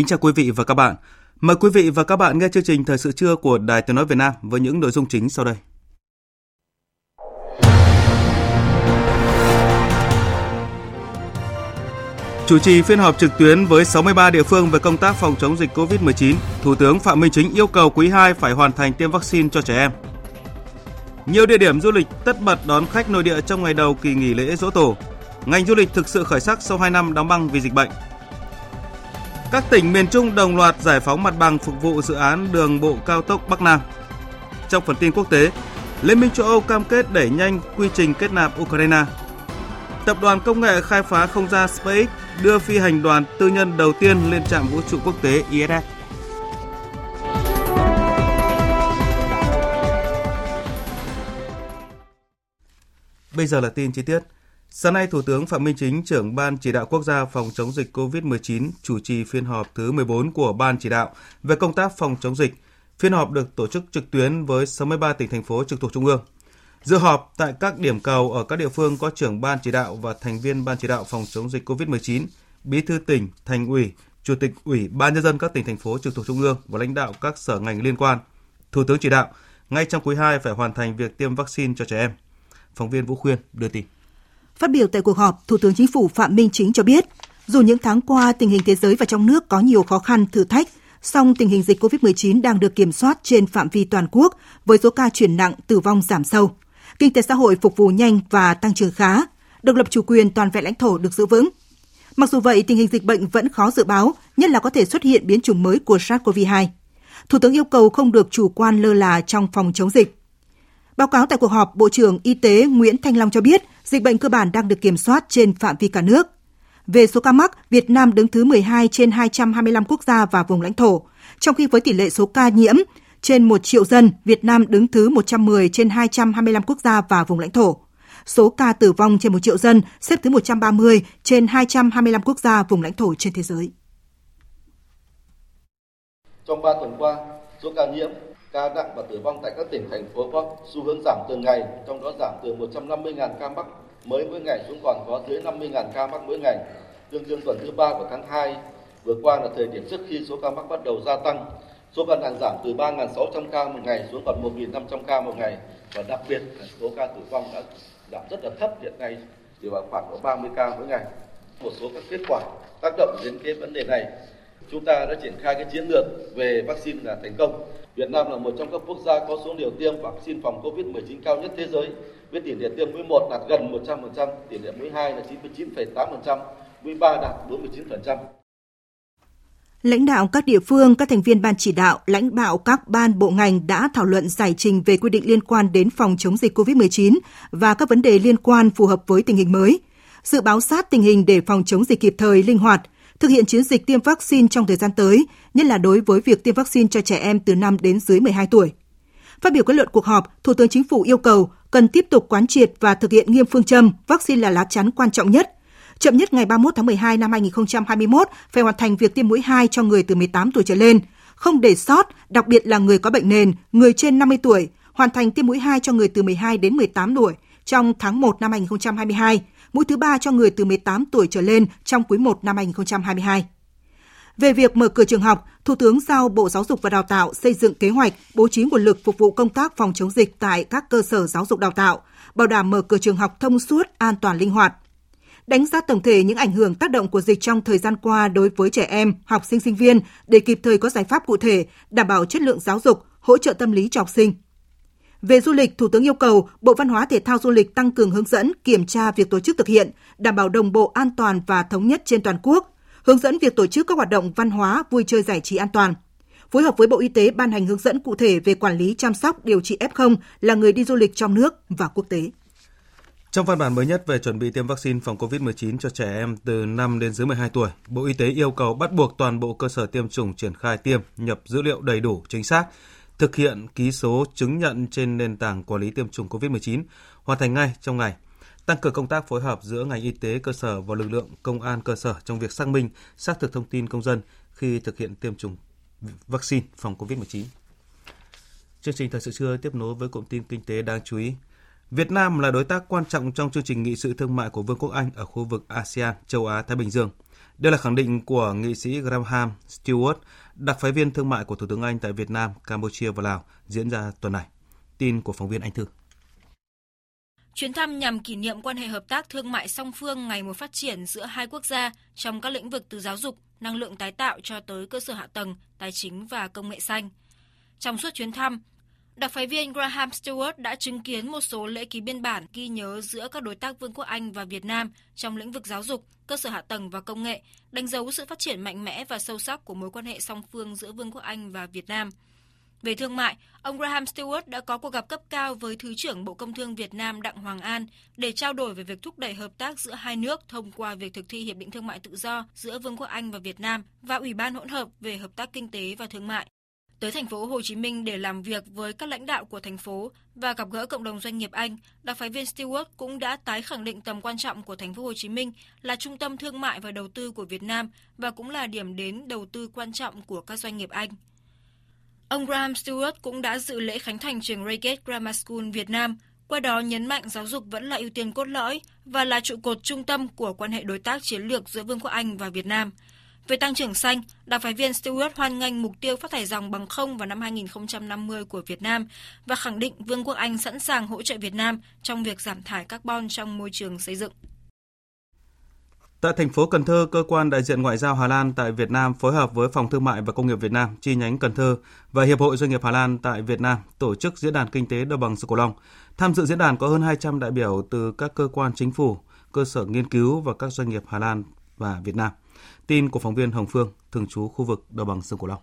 Kính chào quý vị và các bạn. Mời quý vị và các bạn nghe chương trình Thời sự trưa của Đài Tiếng Nói Việt Nam với những nội dung chính sau đây. Chủ trì phiên họp trực tuyến với 63 địa phương về công tác phòng chống dịch COVID-19, Thủ tướng Phạm Minh Chính yêu cầu quý 2 phải hoàn thành tiêm vaccine cho trẻ em. Nhiều địa điểm du lịch tất bật đón khách nội địa trong ngày đầu kỳ nghỉ lễ Dỗ Tổ. Ngành du lịch thực sự khởi sắc sau 2 năm đóng băng vì dịch bệnh. Các tỉnh miền Trung đồng loạt giải phóng mặt bằng phục vụ dự án đường bộ cao tốc Bắc Nam. Trong phần tin quốc tế, Liên minh châu Âu cam kết đẩy nhanh quy trình kết nạp Ukraine. Tập đoàn công nghệ khai phá không gian SpaceX đưa phi hành đoàn tư nhân đầu tiên lên trạm vũ trụ quốc tế ISS. Bây giờ là tin chi tiết. Sáng nay, Thủ tướng Phạm Minh Chính, trưởng Ban Chỉ đạo Quốc gia phòng chống dịch COVID-19, chủ trì phiên họp thứ 14 của Ban Chỉ đạo về công tác phòng chống dịch. Phiên họp được tổ chức trực tuyến với 63 tỉnh, thành phố trực thuộc Trung ương. Dự họp tại các điểm cầu ở các địa phương có trưởng Ban Chỉ đạo và thành viên Ban Chỉ đạo phòng chống dịch COVID-19, bí thư tỉnh, thành ủy, chủ tịch ủy ban nhân dân các tỉnh, thành phố trực thuộc Trung ương và lãnh đạo các sở ngành liên quan. Thủ tướng chỉ đạo, ngay trong quý 2 phải hoàn thành việc tiêm vaccine cho trẻ em. Phóng viên Vũ Khuyên đưa tin. Phát biểu tại cuộc họp, Thủ tướng Chính phủ Phạm Minh Chính cho biết, dù những tháng qua tình hình thế giới và trong nước có nhiều khó khăn, thử thách, song tình hình dịch COVID-19 đang được kiểm soát trên phạm vi toàn quốc với số ca chuyển nặng, tử vong giảm sâu. Kinh tế xã hội phục vụ nhanh và tăng trưởng khá, độc lập chủ quyền toàn vẹn lãnh thổ được giữ vững. Mặc dù vậy, tình hình dịch bệnh vẫn khó dự báo, nhất là có thể xuất hiện biến chủng mới của SARS-CoV-2. Thủ tướng yêu cầu không được chủ quan lơ là trong phòng chống dịch. Báo cáo tại cuộc họp, Bộ trưởng Y tế Nguyễn Thanh Long cho biết, dịch bệnh cơ bản đang được kiểm soát trên phạm vi cả nước. Về số ca mắc, Việt Nam đứng thứ 12 trên 225 quốc gia và vùng lãnh thổ, trong khi với tỷ lệ số ca nhiễm trên 1 triệu dân, Việt Nam đứng thứ 110 trên 225 quốc gia và vùng lãnh thổ. Số ca tử vong trên 1 triệu dân xếp thứ 130 trên 225 quốc gia vùng lãnh thổ trên thế giới. Trong 3 tuần qua, số ca nhiễm ca nặng và tử vong tại các tỉnh thành phố có xu hướng giảm từng ngày, trong đó giảm từ 150.000 ca mắc mới mỗi ngày xuống còn có dưới 50.000 ca mắc mỗi ngày. Tương đương tuần thứ ba của tháng 2 vừa qua là thời điểm trước khi số ca mắc bắt đầu gia tăng. Số ca nặng giảm từ 3.600 ca một ngày xuống còn 1.500 ca một ngày và đặc biệt là số ca tử vong đã giảm rất là thấp hiện nay chỉ vào khoảng có 30 ca mỗi ngày. Một số các kết quả tác động đến cái vấn đề này chúng ta đã triển khai cái chiến lược về vaccine là thành công. Việt Nam là một trong các quốc gia có số liều tiêm vaccine phòng COVID-19 cao nhất thế giới, với tỷ lệ tiêm mũi 1 đạt gần 100%, tỷ lệ mũi 2 là 99,8%, mũi 3 đạt 49%. Lãnh đạo các địa phương, các thành viên ban chỉ đạo, lãnh đạo các ban bộ ngành đã thảo luận giải trình về quy định liên quan đến phòng chống dịch COVID-19 và các vấn đề liên quan phù hợp với tình hình mới, dự báo sát tình hình để phòng chống dịch kịp thời, linh hoạt, thực hiện chiến dịch tiêm vaccine trong thời gian tới, nhất là đối với việc tiêm vaccine cho trẻ em từ 5 đến dưới 12 tuổi. Phát biểu kết luận cuộc họp, Thủ tướng Chính phủ yêu cầu cần tiếp tục quán triệt và thực hiện nghiêm phương châm vaccine là lá chắn quan trọng nhất. Chậm nhất ngày 31 tháng 12 năm 2021 phải hoàn thành việc tiêm mũi 2 cho người từ 18 tuổi trở lên, không để sót, đặc biệt là người có bệnh nền, người trên 50 tuổi, hoàn thành tiêm mũi 2 cho người từ 12 đến 18 tuổi trong tháng 1 năm 2022, mũi thứ ba cho người từ 18 tuổi trở lên trong quý 1 năm 2022. Về việc mở cửa trường học, Thủ tướng giao Bộ Giáo dục và Đào tạo xây dựng kế hoạch bố trí nguồn lực phục vụ công tác phòng chống dịch tại các cơ sở giáo dục đào tạo, bảo đảm mở cửa trường học thông suốt, an toàn linh hoạt. Đánh giá tổng thể những ảnh hưởng tác động của dịch trong thời gian qua đối với trẻ em, học sinh sinh viên để kịp thời có giải pháp cụ thể, đảm bảo chất lượng giáo dục, hỗ trợ tâm lý cho học sinh. Về du lịch, Thủ tướng yêu cầu Bộ Văn hóa Thể thao Du lịch tăng cường hướng dẫn, kiểm tra việc tổ chức thực hiện, đảm bảo đồng bộ an toàn và thống nhất trên toàn quốc, hướng dẫn việc tổ chức các hoạt động văn hóa, vui chơi giải trí an toàn. Phối hợp với Bộ Y tế ban hành hướng dẫn cụ thể về quản lý chăm sóc điều trị F0 là người đi du lịch trong nước và quốc tế. Trong văn bản mới nhất về chuẩn bị tiêm vaccine phòng COVID-19 cho trẻ em từ 5 đến dưới 12 tuổi, Bộ Y tế yêu cầu bắt buộc toàn bộ cơ sở tiêm chủng triển khai tiêm, nhập dữ liệu đầy đủ, chính xác, thực hiện ký số chứng nhận trên nền tảng quản lý tiêm chủng COVID-19, hoàn thành ngay trong ngày, tăng cường công tác phối hợp giữa ngành y tế cơ sở và lực lượng công an cơ sở trong việc xác minh, xác thực thông tin công dân khi thực hiện tiêm chủng vaccine phòng COVID-19. Chương trình thời sự trưa tiếp nối với cụm tin kinh tế đáng chú ý. Việt Nam là đối tác quan trọng trong chương trình nghị sự thương mại của Vương quốc Anh ở khu vực ASEAN, châu Á, Thái Bình Dương. Đây là khẳng định của nghị sĩ Graham Stewart, đặc phái viên thương mại của Thủ tướng Anh tại Việt Nam, Campuchia và Lào diễn ra tuần này. Tin của phóng viên Anh Thư. Chuyến thăm nhằm kỷ niệm quan hệ hợp tác thương mại song phương ngày một phát triển giữa hai quốc gia trong các lĩnh vực từ giáo dục, năng lượng tái tạo cho tới cơ sở hạ tầng, tài chính và công nghệ xanh. Trong suốt chuyến thăm, Đặc phái viên Graham Stewart đã chứng kiến một số lễ ký biên bản ghi nhớ giữa các đối tác Vương quốc Anh và Việt Nam trong lĩnh vực giáo dục, cơ sở hạ tầng và công nghệ, đánh dấu sự phát triển mạnh mẽ và sâu sắc của mối quan hệ song phương giữa Vương quốc Anh và Việt Nam. Về thương mại, ông Graham Stewart đã có cuộc gặp cấp cao với Thứ trưởng Bộ Công Thương Việt Nam Đặng Hoàng An để trao đổi về việc thúc đẩy hợp tác giữa hai nước thông qua việc thực thi Hiệp định Thương mại Tự do giữa Vương quốc Anh và Việt Nam và Ủy ban hỗn hợp về hợp tác kinh tế và thương mại tới thành phố Hồ Chí Minh để làm việc với các lãnh đạo của thành phố và gặp gỡ cộng đồng doanh nghiệp Anh, đặc phái viên Stewart cũng đã tái khẳng định tầm quan trọng của thành phố Hồ Chí Minh là trung tâm thương mại và đầu tư của Việt Nam và cũng là điểm đến đầu tư quan trọng của các doanh nghiệp Anh. Ông Graham Stewart cũng đã dự lễ khánh thành trường Reigate Grammar School Việt Nam, qua đó nhấn mạnh giáo dục vẫn là ưu tiên cốt lõi và là trụ cột trung tâm của quan hệ đối tác chiến lược giữa Vương quốc Anh và Việt Nam – về tăng trưởng xanh, đặc phái viên Stewart hoan nghênh mục tiêu phát thải dòng bằng không vào năm 2050 của Việt Nam và khẳng định Vương quốc Anh sẵn sàng hỗ trợ Việt Nam trong việc giảm thải carbon trong môi trường xây dựng. Tại thành phố Cần Thơ, cơ quan đại diện ngoại giao Hà Lan tại Việt Nam phối hợp với Phòng Thương mại và Công nghiệp Việt Nam chi nhánh Cần Thơ và Hiệp hội Doanh nghiệp Hà Lan tại Việt Nam tổ chức diễn đàn kinh tế đồng bằng sông Cửu Long. Tham dự diễn đàn có hơn 200 đại biểu từ các cơ quan chính phủ, cơ sở nghiên cứu và các doanh nghiệp Hà Lan và Việt Nam. Tin của phóng viên Hồng Phương, thường trú khu vực đồng bằng sông Cửu Long.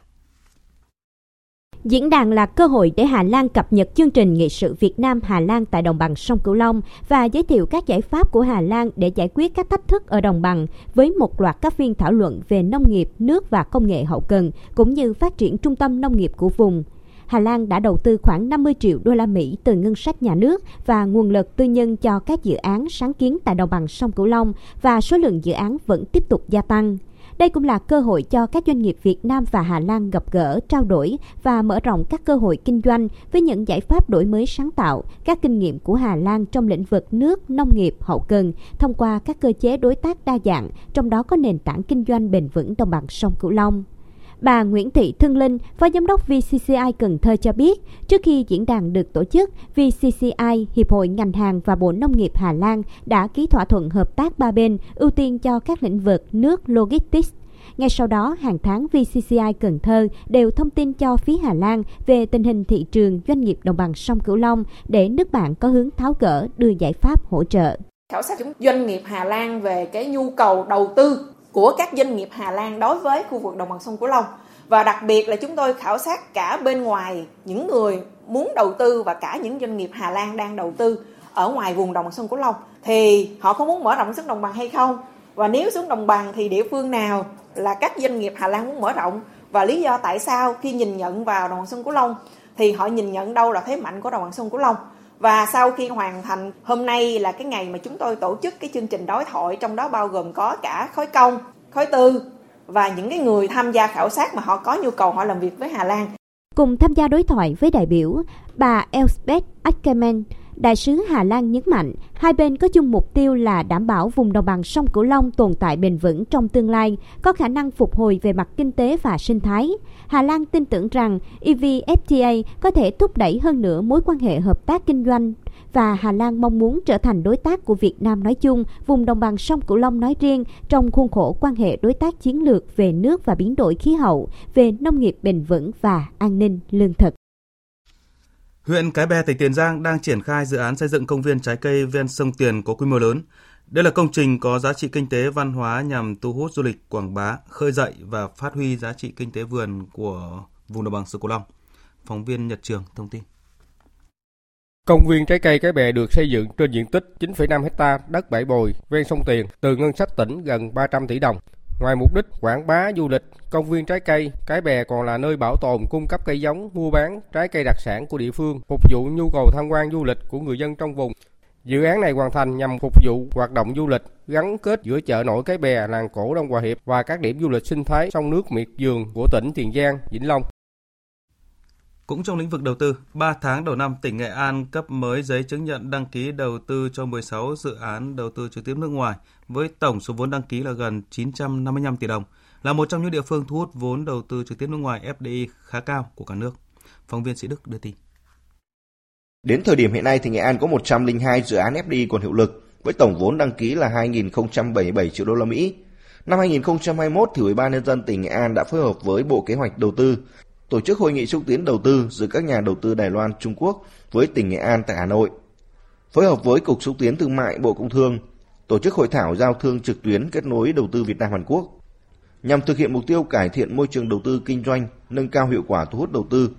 Diễn đàn là cơ hội để Hà Lan cập nhật chương trình nghị sự Việt Nam Hà Lan tại đồng bằng sông Cửu Long và giới thiệu các giải pháp của Hà Lan để giải quyết các thách thức ở đồng bằng với một loạt các phiên thảo luận về nông nghiệp, nước và công nghệ hậu cần cũng như phát triển trung tâm nông nghiệp của vùng. Hà Lan đã đầu tư khoảng 50 triệu đô la Mỹ từ ngân sách nhà nước và nguồn lực tư nhân cho các dự án sáng kiến tại đồng bằng sông Cửu Long và số lượng dự án vẫn tiếp tục gia tăng. Đây cũng là cơ hội cho các doanh nghiệp Việt Nam và Hà Lan gặp gỡ, trao đổi và mở rộng các cơ hội kinh doanh với những giải pháp đổi mới sáng tạo, các kinh nghiệm của Hà Lan trong lĩnh vực nước, nông nghiệp, hậu cần thông qua các cơ chế đối tác đa dạng, trong đó có nền tảng kinh doanh bền vững đồng bằng sông Cửu Long. Bà Nguyễn Thị Thương Linh, Phó Giám đốc VCCI Cần Thơ cho biết, trước khi diễn đàn được tổ chức, VCCI, Hiệp hội ngành hàng và Bộ Nông nghiệp Hà Lan đã ký thỏa thuận hợp tác ba bên ưu tiên cho các lĩnh vực nước logistics, ngay sau đó, hàng tháng VCCI Cần Thơ đều thông tin cho phía Hà Lan về tình hình thị trường doanh nghiệp đồng bằng sông Cửu Long để nước bạn có hướng tháo gỡ đưa giải pháp hỗ trợ. Khảo sát chúng doanh nghiệp Hà Lan về cái nhu cầu đầu tư của các doanh nghiệp Hà Lan đối với khu vực đồng bằng sông Cửu Long. Và đặc biệt là chúng tôi khảo sát cả bên ngoài những người muốn đầu tư và cả những doanh nghiệp Hà Lan đang đầu tư ở ngoài vùng đồng bằng sông Cửu Long. Thì họ có muốn mở rộng xuống đồng bằng hay không? Và nếu xuống đồng bằng thì địa phương nào là các doanh nghiệp Hà Lan muốn mở rộng? Và lý do tại sao khi nhìn nhận vào đồng bằng sông Cửu Long thì họ nhìn nhận đâu là thế mạnh của đồng bằng sông Cửu Long? Và sau khi hoàn thành hôm nay là cái ngày mà chúng tôi tổ chức cái chương trình đối thoại trong đó bao gồm có cả khối công khối tư và những cái người tham gia khảo sát mà họ có nhu cầu họ làm việc với Hà Lan. Cùng tham gia đối thoại với đại biểu, bà Elspeth Ackerman, Đại sứ Hà Lan nhấn mạnh, hai bên có chung mục tiêu là đảm bảo vùng đồng bằng sông Cửu Long tồn tại bền vững trong tương lai, có khả năng phục hồi về mặt kinh tế và sinh thái. Hà Lan tin tưởng rằng EVFTA có thể thúc đẩy hơn nữa mối quan hệ hợp tác kinh doanh và Hà Lan mong muốn trở thành đối tác của Việt Nam nói chung, vùng đồng bằng sông Cửu Long nói riêng trong khuôn khổ quan hệ đối tác chiến lược về nước và biến đổi khí hậu, về nông nghiệp bền vững và an ninh lương thực. Huyện Cái Bè, tỉnh Tiền Giang đang triển khai dự án xây dựng công viên trái cây ven sông Tiền có quy mô lớn. Đây là công trình có giá trị kinh tế văn hóa nhằm thu hút du lịch quảng bá, khơi dậy và phát huy giá trị kinh tế vườn của vùng đồng bằng sông Cửu Long. Phóng viên Nhật Trường thông tin. Công viên trái cây Cái Bè được xây dựng trên diện tích 9,5 hecta đất bãi bồi ven sông Tiền từ ngân sách tỉnh gần 300 tỷ đồng. Ngoài mục đích quảng bá du lịch, công viên trái cây Cái Bè còn là nơi bảo tồn cung cấp cây giống, mua bán trái cây đặc sản của địa phương, phục vụ nhu cầu tham quan du lịch của người dân trong vùng. Dự án này hoàn thành nhằm phục vụ hoạt động du lịch gắn kết giữa chợ nổi Cái Bè, làng cổ Đông Hòa Hiệp và các điểm du lịch sinh thái sông nước miệt vườn của tỉnh Tiền Giang, Vĩnh Long. Cũng trong lĩnh vực đầu tư, 3 tháng đầu năm, tỉnh Nghệ An cấp mới giấy chứng nhận đăng ký đầu tư cho 16 dự án đầu tư trực tiếp nước ngoài với tổng số vốn đăng ký là gần 955 tỷ đồng, là một trong những địa phương thu hút vốn đầu tư trực tiếp nước ngoài FDI khá cao của cả nước. Phóng viên Sĩ Đức đưa tin. Đến thời điểm hiện nay thì Nghệ An có 102 dự án FDI còn hiệu lực với tổng vốn đăng ký là 2.077 triệu đô la Mỹ. Năm 2021 thì Ủy ban nhân dân tỉnh Nghệ An đã phối hợp với Bộ Kế hoạch Đầu tư tổ chức hội nghị xúc tiến đầu tư giữa các nhà đầu tư Đài Loan Trung Quốc với tỉnh Nghệ An tại Hà Nội. Phối hợp với Cục xúc tiến thương mại Bộ Công Thương, tổ chức hội thảo giao thương trực tuyến kết nối đầu tư Việt Nam Hàn Quốc nhằm thực hiện mục tiêu cải thiện môi trường đầu tư kinh doanh, nâng cao hiệu quả thu hút đầu tư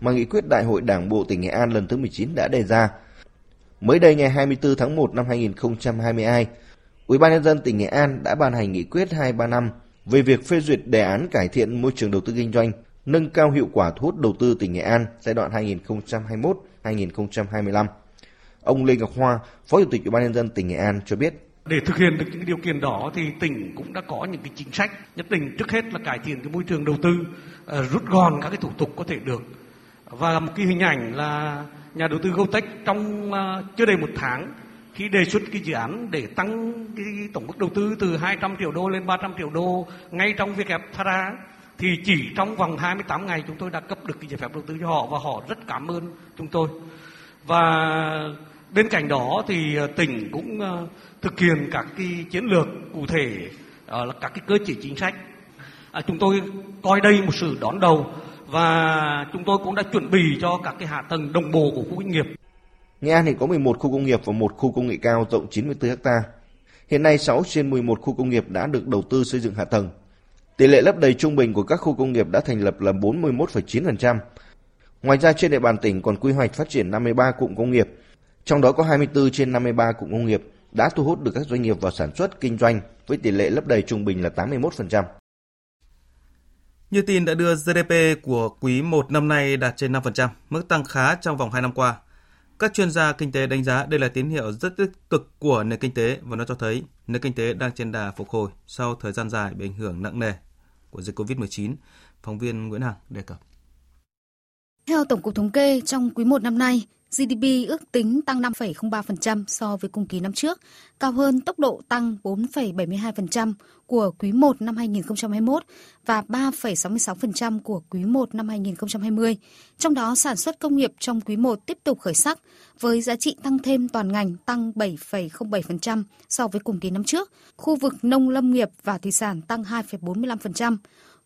mà nghị quyết Đại hội Đảng bộ tỉnh Nghệ An lần thứ 19 đã đề ra. Mới đây ngày 24 tháng 1 năm 2022, Ủy ban nhân dân tỉnh Nghệ An đã ban hành nghị quyết 235 về việc phê duyệt đề án cải thiện môi trường đầu tư kinh doanh nâng cao hiệu quả thu hút đầu tư tỉnh Nghệ An giai đoạn 2021-2025. Ông Lê Ngọc Hoa, Phó Chủ tịch Ủy ban nhân dân tỉnh Nghệ An cho biết. Để thực hiện được những điều kiện đó thì tỉnh cũng đã có những cái chính sách. Nhất định trước hết là cải thiện cái môi trường đầu tư ờ, rút gọn các cái thủ tục có thể được. Và một cái hình ảnh là nhà đầu tư Gotech trong ờ, chưa đầy một tháng khi đề xuất cái dự án để tăng cái tổng mức đầu tư từ 200 triệu đô lên 300 triệu đô ngay trong việc ép Thara thì chỉ trong vòng 28 ngày chúng tôi đã cấp được cái giấy phép đầu tư cho họ và họ rất cảm ơn chúng tôi. Và bên cạnh đó thì ờ, tỉnh cũng ờ, thực hiện các cái chiến lược cụ thể ờ, là các cái cơ chế chính sách. À, chúng tôi coi đây một sự đón đầu và chúng tôi cũng đã chuẩn bị cho các cái hạ tầng đồng bộ của khu công nghiệp. Nghệ An hiện có 11 khu công nghiệp và một khu công nghệ cao rộng 94 ha. Hiện nay 6 trên 11 khu công nghiệp đã được đầu tư xây dựng hạ tầng. Tỷ lệ lấp đầy trung bình của các khu công nghiệp đã thành lập là 41,9%. Ngoài ra trên địa bàn tỉnh còn quy hoạch phát triển 53 cụm công nghiệp, trong đó có 24 trên 53 cụm công nghiệp đã thu hút được các doanh nghiệp vào sản xuất kinh doanh với tỷ lệ lấp đầy trung bình là 81%. Như tin đã đưa GDP của quý 1 năm nay đạt trên 5%, mức tăng khá trong vòng 2 năm qua. Các chuyên gia kinh tế đánh giá đây là tín hiệu rất tích cực của nền kinh tế và nó cho thấy nền kinh tế đang trên đà phục hồi sau thời gian dài bị ảnh hưởng nặng nề của dịch COVID-19, phóng viên Nguyễn Hằng đề cập. Theo Tổng cục Thống kê, trong quý 1 năm nay, GDP ước tính tăng 5,03% so với cùng kỳ năm trước, cao hơn tốc độ tăng 4,72% của quý 1 năm 2021 và 3,66% của quý 1 năm 2020. Trong đó, sản xuất công nghiệp trong quý 1 tiếp tục khởi sắc với giá trị tăng thêm toàn ngành tăng 7,07% so với cùng kỳ năm trước. Khu vực nông lâm nghiệp và thủy sản tăng 2,45%,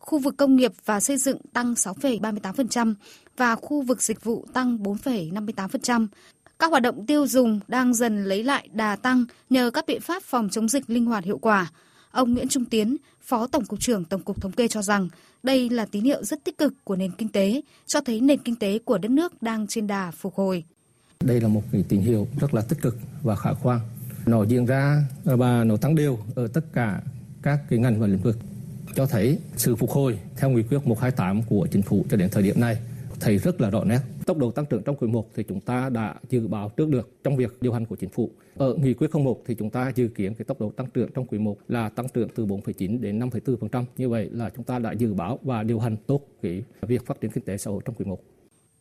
khu vực công nghiệp và xây dựng tăng 6,38% và khu vực dịch vụ tăng 4,58%. Các hoạt động tiêu dùng đang dần lấy lại đà tăng nhờ các biện pháp phòng chống dịch linh hoạt hiệu quả. Ông Nguyễn Trung Tiến, Phó Tổng cục trưởng Tổng cục Thống kê cho rằng đây là tín hiệu rất tích cực của nền kinh tế, cho thấy nền kinh tế của đất nước đang trên đà phục hồi. Đây là một tín hiệu rất là tích cực và khả quan. Nó diễn ra và nó tăng đều ở tất cả các cái ngành và lĩnh vực cho thấy sự phục hồi theo nghị quyết 128 của chính phủ cho đến thời điểm này thấy rất là rõ nét. Tốc độ tăng trưởng trong quý 1 thì chúng ta đã dự báo trước được trong việc điều hành của chính phủ. Ở nghị quyết 01 thì chúng ta dự kiến cái tốc độ tăng trưởng trong quý 1 là tăng trưởng từ 4,9 đến 5,4%. Như vậy là chúng ta đã dự báo và điều hành tốt cái việc phát triển kinh tế xã hội trong quý 1.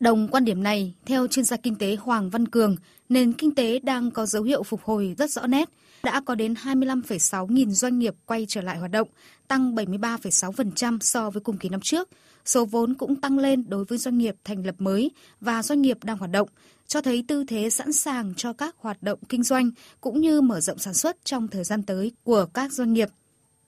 Đồng quan điểm này, theo chuyên gia kinh tế Hoàng Văn Cường, nền kinh tế đang có dấu hiệu phục hồi rất rõ nét. Đã có đến 25,6 nghìn doanh nghiệp quay trở lại hoạt động, tăng 73,6% so với cùng kỳ năm trước. Số vốn cũng tăng lên đối với doanh nghiệp thành lập mới và doanh nghiệp đang hoạt động, cho thấy tư thế sẵn sàng cho các hoạt động kinh doanh cũng như mở rộng sản xuất trong thời gian tới của các doanh nghiệp.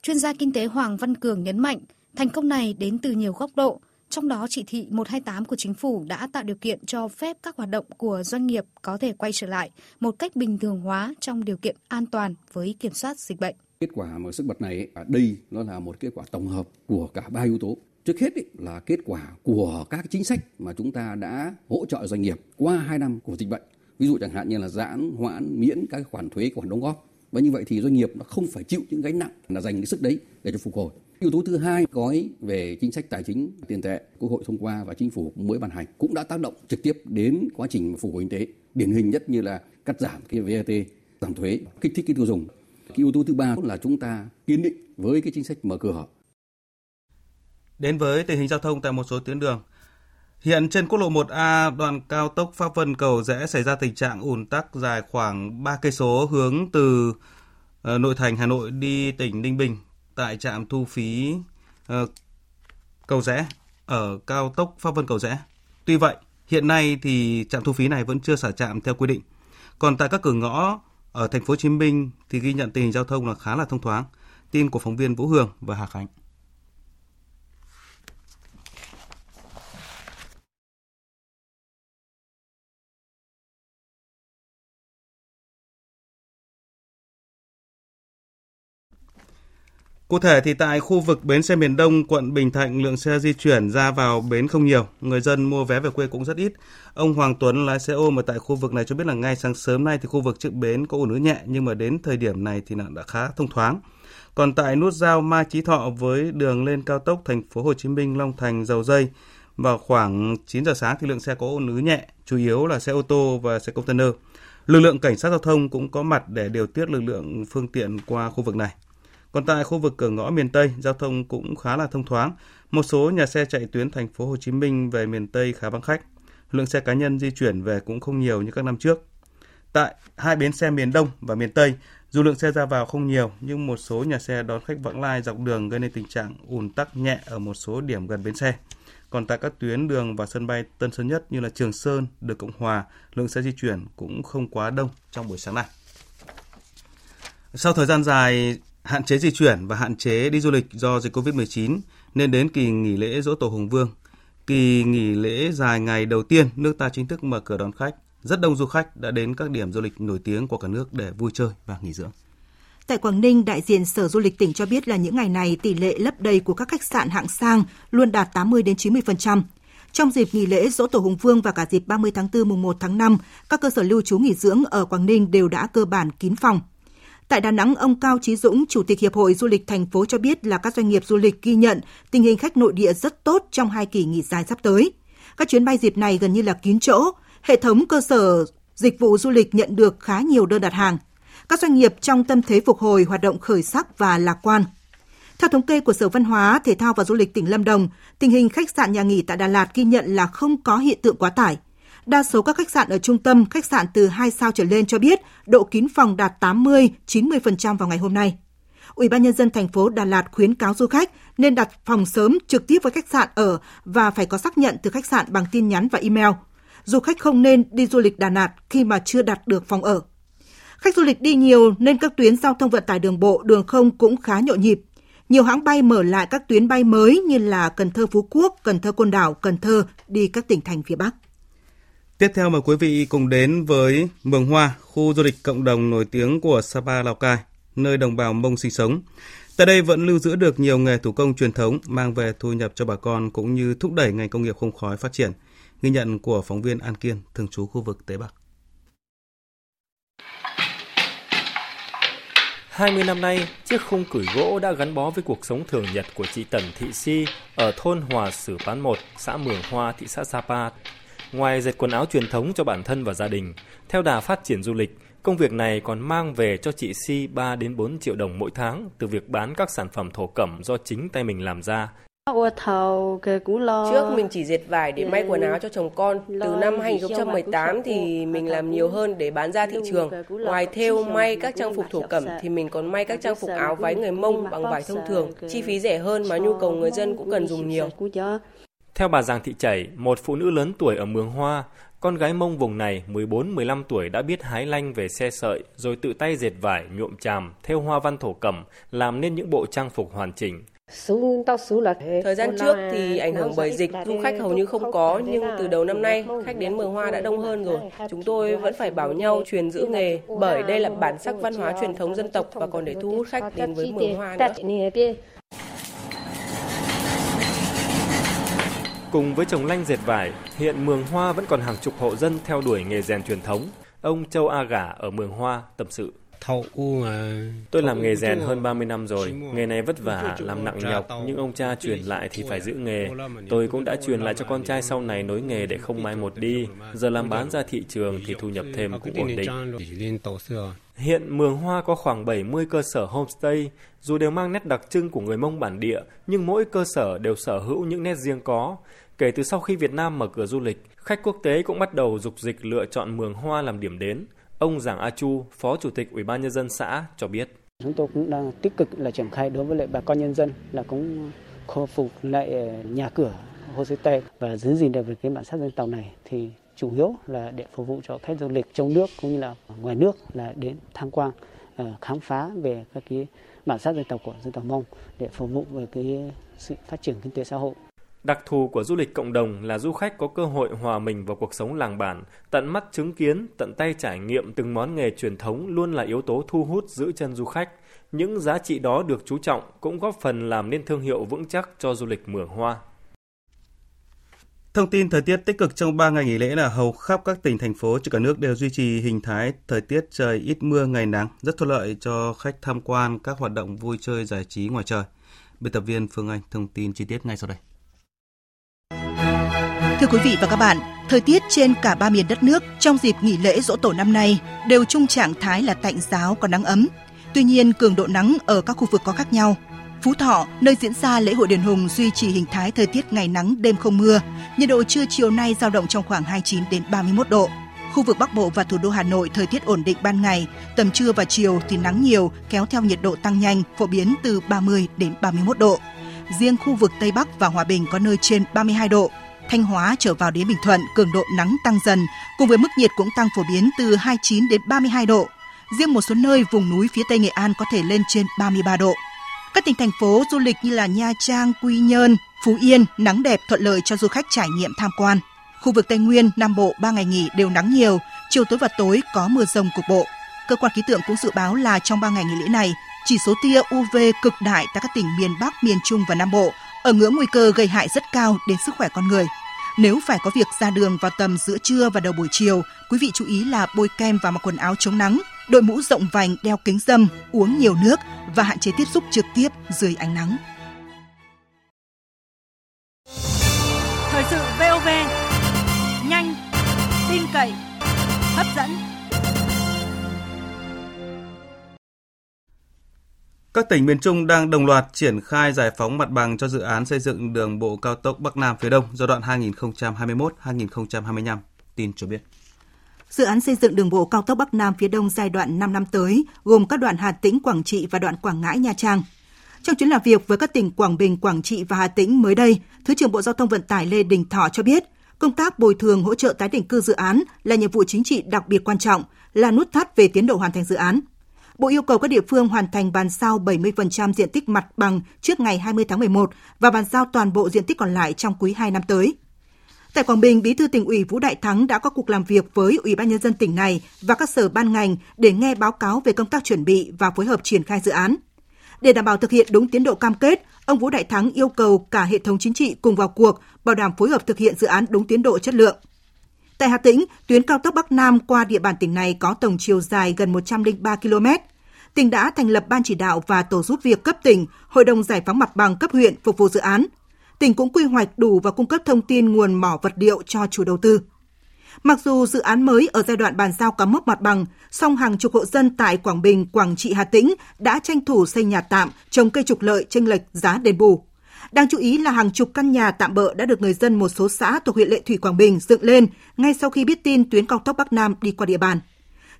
Chuyên gia kinh tế Hoàng Văn Cường nhấn mạnh, thành công này đến từ nhiều góc độ, trong đó, chỉ thị 128 của chính phủ đã tạo điều kiện cho phép các hoạt động của doanh nghiệp có thể quay trở lại một cách bình thường hóa trong điều kiện an toàn với kiểm soát dịch bệnh. Kết quả mà sức bật này ở đây nó là một kết quả tổng hợp của cả ba yếu tố. Trước hết ý, là kết quả của các chính sách mà chúng ta đã hỗ trợ doanh nghiệp qua 2 năm của dịch bệnh. Ví dụ chẳng hạn như là giãn, hoãn, miễn các khoản thuế, khoản đóng góp. Và như vậy thì doanh nghiệp nó không phải chịu những gánh nặng là dành cái sức đấy để cho phục hồi. Yếu tố thứ hai, gói về chính sách tài chính tiền tệ Quốc hội thông qua và chính phủ mới ban hành cũng đã tác động trực tiếp đến quá trình phục hồi kinh tế. Điển hình nhất như là cắt giảm cái VAT, giảm thuế, kích thích cái tiêu dùng. Cái yếu tố thứ ba là chúng ta kiên định với cái chính sách mở cửa. Đến với tình hình giao thông tại một số tuyến đường, Hiện trên quốc lộ 1A đoạn cao tốc Pháp Vân Cầu Rẽ xảy ra tình trạng ùn tắc dài khoảng 3 cây số hướng từ ờ, nội thành Hà Nội đi tỉnh Ninh Bình tại trạm thu phí uh, Cầu Rẽ ở cao tốc Pháp Vân Cầu Rẽ. Tuy vậy, hiện nay thì trạm thu phí này vẫn chưa xả trạm theo quy định. Còn tại các cửa ngõ ở thành phố Hồ Chí Minh thì ghi nhận tình hình giao thông là khá là thông thoáng. Tin của phóng viên Vũ Hường và Hà Khánh. Cụ thể thì tại khu vực bến xe miền Đông, quận Bình Thạnh, lượng xe di chuyển ra vào bến không nhiều, người dân mua vé về quê cũng rất ít. Ông Hoàng Tuấn lái xe ôm ở tại khu vực này cho biết là ngay sáng sớm nay thì khu vực trước bến có ủn ứ nhẹ nhưng mà đến thời điểm này thì đã khá thông thoáng. Còn tại nút giao Mai Chí Thọ với đường lên cao tốc thành phố Hồ Chí Minh Long Thành Dầu Dây vào khoảng 9 giờ sáng thì lượng xe có ủn ứ nhẹ, chủ yếu là xe ô tô và xe container. Lực lượng cảnh sát giao thông cũng có mặt để điều tiết lực lượng phương tiện qua khu vực này. Còn tại khu vực cửa ngõ miền Tây, giao thông cũng khá là thông thoáng. Một số nhà xe chạy tuyến thành phố Hồ Chí Minh về miền Tây khá vắng khách. Lượng xe cá nhân di chuyển về cũng không nhiều như các năm trước. Tại hai bến xe miền Đông và miền Tây, dù lượng xe ra vào không nhiều nhưng một số nhà xe đón khách vãng lai dọc đường gây nên tình trạng ùn tắc nhẹ ở một số điểm gần bến xe. Còn tại các tuyến đường và sân bay Tân Sơn Nhất như là Trường Sơn, Đường Cộng Hòa, lượng xe di chuyển cũng không quá đông trong buổi sáng nay Sau thời gian dài hạn chế di chuyển và hạn chế đi du lịch do dịch Covid-19 nên đến kỳ nghỉ lễ Dỗ Tổ Hùng Vương, kỳ nghỉ lễ dài ngày đầu tiên nước ta chính thức mở cửa đón khách. Rất đông du khách đã đến các điểm du lịch nổi tiếng của cả nước để vui chơi và nghỉ dưỡng. Tại Quảng Ninh, đại diện Sở Du lịch tỉnh cho biết là những ngày này tỷ lệ lấp đầy của các khách sạn hạng sang luôn đạt 80 đến 90%. Trong dịp nghỉ lễ Dỗ Tổ Hùng Vương và cả dịp 30 tháng 4 mùng 1 tháng 5, các cơ sở lưu trú nghỉ dưỡng ở Quảng Ninh đều đã cơ bản kín phòng. Tại Đà Nẵng, ông Cao Chí Dũng, Chủ tịch Hiệp hội Du lịch thành phố cho biết là các doanh nghiệp du lịch ghi nhận tình hình khách nội địa rất tốt trong hai kỳ nghỉ dài sắp tới. Các chuyến bay dịp này gần như là kín chỗ, hệ thống cơ sở dịch vụ du lịch nhận được khá nhiều đơn đặt hàng. Các doanh nghiệp trong tâm thế phục hồi hoạt động khởi sắc và lạc quan. Theo thống kê của Sở Văn hóa, Thể thao và Du lịch tỉnh Lâm Đồng, tình hình khách sạn nhà nghỉ tại Đà Lạt ghi nhận là không có hiện tượng quá tải. Đa số các khách sạn ở trung tâm, khách sạn từ 2 sao trở lên cho biết độ kín phòng đạt 80-90% vào ngày hôm nay. Ủy ban nhân dân thành phố Đà Lạt khuyến cáo du khách nên đặt phòng sớm trực tiếp với khách sạn ở và phải có xác nhận từ khách sạn bằng tin nhắn và email. Du khách không nên đi du lịch Đà Lạt khi mà chưa đặt được phòng ở. Khách du lịch đi nhiều nên các tuyến giao thông vận tải đường bộ, đường không cũng khá nhộn nhịp. Nhiều hãng bay mở lại các tuyến bay mới như là Cần Thơ Phú Quốc, Cần Thơ Côn Đảo, Cần Thơ đi các tỉnh thành phía Bắc. Tiếp theo mời quý vị cùng đến với Mường Hoa, khu du lịch cộng đồng nổi tiếng của Sapa Lào Cai, nơi đồng bào Mông sinh sống. Tại đây vẫn lưu giữ được nhiều nghề thủ công truyền thống mang về thu nhập cho bà con cũng như thúc đẩy ngành công nghiệp không khói phát triển. Ghi nhận của phóng viên An Kiên, thường trú khu vực Tây Bắc. 20 năm nay, chiếc khung củi gỗ đã gắn bó với cuộc sống thường nhật của chị Tần Thị Si ở thôn Hòa Sử Pán 1, xã Mường Hoa, thị xã Sapa, Ngoài dệt quần áo truyền thống cho bản thân và gia đình, theo đà phát triển du lịch, công việc này còn mang về cho chị Si 3 đến 4 triệu đồng mỗi tháng từ việc bán các sản phẩm thổ cẩm do chính tay mình làm ra. Trước mình chỉ dệt vải để may quần áo cho chồng con. Từ năm 2018 thì mình làm nhiều hơn để bán ra thị trường. Ngoài thêu may các trang phục thổ cẩm thì mình còn may các trang phục áo váy người Mông bằng vải thông thường. Chi phí rẻ hơn mà nhu cầu người dân cũng cần dùng nhiều. Theo bà Giàng Thị Chảy, một phụ nữ lớn tuổi ở Mường Hoa, con gái mông vùng này 14-15 tuổi đã biết hái lanh về xe sợi, rồi tự tay dệt vải, nhuộm chàm, theo hoa văn thổ cẩm, làm nên những bộ trang phục hoàn chỉnh. Thời gian trước thì ảnh hưởng bởi dịch, du khách hầu như không có, nhưng từ đầu năm nay, khách đến Mường Hoa đã đông hơn rồi. Chúng tôi vẫn phải bảo nhau truyền giữ nghề, bởi đây là bản sắc văn hóa truyền thống dân tộc và còn để thu hút khách đến với Mường Hoa nữa. Cùng với trồng lanh dệt vải, hiện Mường Hoa vẫn còn hàng chục hộ dân theo đuổi nghề rèn truyền thống. Ông Châu A Gả ở Mường Hoa tâm sự. Tôi làm nghề rèn hơn 30 năm rồi, nghề này vất vả, làm nặng nhọc, nhưng ông cha truyền lại thì phải giữ nghề. Tôi cũng đã truyền lại cho con trai sau này nối nghề để không mai một đi. Giờ làm bán ra thị trường thì thu nhập thêm cũng ổn định. Hiện Mường Hoa có khoảng 70 cơ sở homestay, dù đều mang nét đặc trưng của người Mông bản địa, nhưng mỗi cơ sở đều sở hữu những nét riêng có. Kể từ sau khi Việt Nam mở cửa du lịch, khách quốc tế cũng bắt đầu dục dịch lựa chọn Mường Hoa làm điểm đến. Ông Giảng A Chu, Phó Chủ tịch Ủy ban nhân dân xã cho biết. Chúng tôi cũng đang tích cực là triển khai đối với lại bà con nhân dân là cũng khôi phục lại nhà cửa homestay và giữ gìn được cái bản sắc dân tộc này thì chủ yếu là để phục vụ cho khách du lịch trong nước cũng như là ngoài nước là đến tham quan ờ, khám phá về các cái bản sắc dân tộc của dân tộc Mông để phục vụ về cái sự phát triển kinh tế xã hội. Đặc thù của du lịch cộng đồng là du khách có cơ hội hòa mình vào cuộc sống làng bản, tận mắt chứng kiến, tận tay trải nghiệm từng món nghề truyền thống luôn là yếu tố thu hút giữ chân du khách. Những giá trị đó được chú trọng cũng góp phần làm nên thương hiệu vững chắc cho du lịch Mường Hoa. Thông tin thời tiết tích cực trong 3 ngày nghỉ lễ là hầu khắp các tỉnh, thành phố trên cả nước đều duy trì hình thái thời tiết trời ít mưa, ngày nắng, rất thuận lợi cho khách tham quan các hoạt động vui chơi giải trí ngoài trời. Biên tập viên Phương Anh thông tin chi tiết ngay sau đây. Thưa quý vị và các bạn, thời tiết trên cả ba miền đất nước trong dịp nghỉ lễ dỗ tổ năm nay đều chung trạng thái là tạnh giáo có nắng ấm. Tuy nhiên, cường độ nắng ở các khu vực có khác nhau. Phú Thọ, nơi diễn ra lễ hội đền Hùng duy trì hình thái thời tiết ngày nắng đêm không mưa, nhiệt độ trưa chiều nay dao động trong khoảng 29 đến 31 độ. Khu vực Bắc Bộ và thủ đô Hà Nội thời tiết ổn định ban ngày, tầm trưa và chiều thì nắng nhiều, kéo theo nhiệt độ tăng nhanh, phổ biến từ 30 đến 31 độ. Riêng khu vực Tây Bắc và Hòa Bình có nơi trên 32 độ. Thanh Hóa trở vào đến Bình Thuận, cường độ nắng tăng dần, cùng với mức nhiệt cũng tăng phổ biến từ 29 đến 32 độ. Riêng một số nơi vùng núi phía Tây Nghệ An có thể lên trên 33 độ. Các tỉnh thành phố du lịch như là Nha Trang, Quy Nhơn, Phú Yên nắng đẹp thuận lợi cho du khách trải nghiệm tham quan. Khu vực Tây Nguyên, Nam Bộ 3 ngày nghỉ đều nắng nhiều, chiều tối và tối có mưa rông cục bộ. Cơ quan khí tượng cũng dự báo là trong 3 ngày nghỉ lễ này, chỉ số tia UV cực đại tại các tỉnh miền Bắc, miền Trung và Nam Bộ ở ngưỡng nguy cơ gây hại rất cao đến sức khỏe con người. Nếu phải có việc ra đường vào tầm giữa trưa và đầu buổi chiều, quý vị chú ý là bôi kem và mặc quần áo chống nắng, đội mũ rộng vành, đeo kính dâm, uống nhiều nước và hạn chế tiếp xúc trực tiếp dưới ánh nắng. Thời sự VOV, Các tỉnh miền Trung đang đồng loạt triển khai giải phóng mặt bằng cho dự án xây dựng đường bộ cao tốc Bắc Nam phía Đông giai đoạn 2021-2025. Tin cho biết. Dự án xây dựng đường bộ cao tốc Bắc Nam phía Đông giai đoạn 5 năm tới, gồm các đoạn Hà Tĩnh, Quảng Trị và đoạn Quảng Ngãi, Nha Trang. Trong chuyến làm việc với các tỉnh Quảng Bình, Quảng Trị và Hà Tĩnh mới đây, Thứ trưởng Bộ Giao thông Vận tải Lê Đình Thọ cho biết, công tác bồi thường hỗ trợ tái định cư dự án là nhiệm vụ chính trị đặc biệt quan trọng, là nút thắt về tiến độ hoàn thành dự án. Bộ yêu cầu các địa phương hoàn thành bàn giao 70% diện tích mặt bằng trước ngày 20 tháng 11 và bàn giao toàn bộ diện tích còn lại trong quý 2 năm tới. Tại Quảng Bình, Bí thư tỉnh ủy Vũ Đại Thắng đã có cuộc làm việc với Ủy ban nhân dân tỉnh này và các sở ban ngành để nghe báo cáo về công tác chuẩn bị và phối hợp triển khai dự án. Để đảm bảo thực hiện đúng tiến độ cam kết, ông Vũ Đại Thắng yêu cầu cả hệ thống chính trị cùng vào cuộc, bảo đảm phối hợp thực hiện dự án đúng tiến độ chất lượng. Tại Hà Tĩnh, tuyến cao tốc Bắc Nam qua địa bàn tỉnh này có tổng chiều dài gần 103 km. Tỉnh đã thành lập ban chỉ đạo và tổ giúp việc cấp tỉnh, Hội đồng giải phóng mặt bằng cấp huyện phục vụ dự án. Tỉnh cũng quy hoạch đủ và cung cấp thông tin nguồn mỏ vật liệu cho chủ đầu tư. Mặc dù dự án mới ở giai đoạn bàn giao cắm mốc mặt bằng, song hàng chục hộ dân tại Quảng Bình, Quảng Trị, Hà Tĩnh đã tranh thủ xây nhà tạm, trồng cây trục lợi tranh lệch giá đền bù. Đáng chú ý là hàng chục căn nhà tạm bỡ đã được người dân một số xã thuộc huyện Lệ Thủy Quảng Bình dựng lên ngay sau khi biết tin tuyến cao tốc Bắc Nam đi qua địa bàn.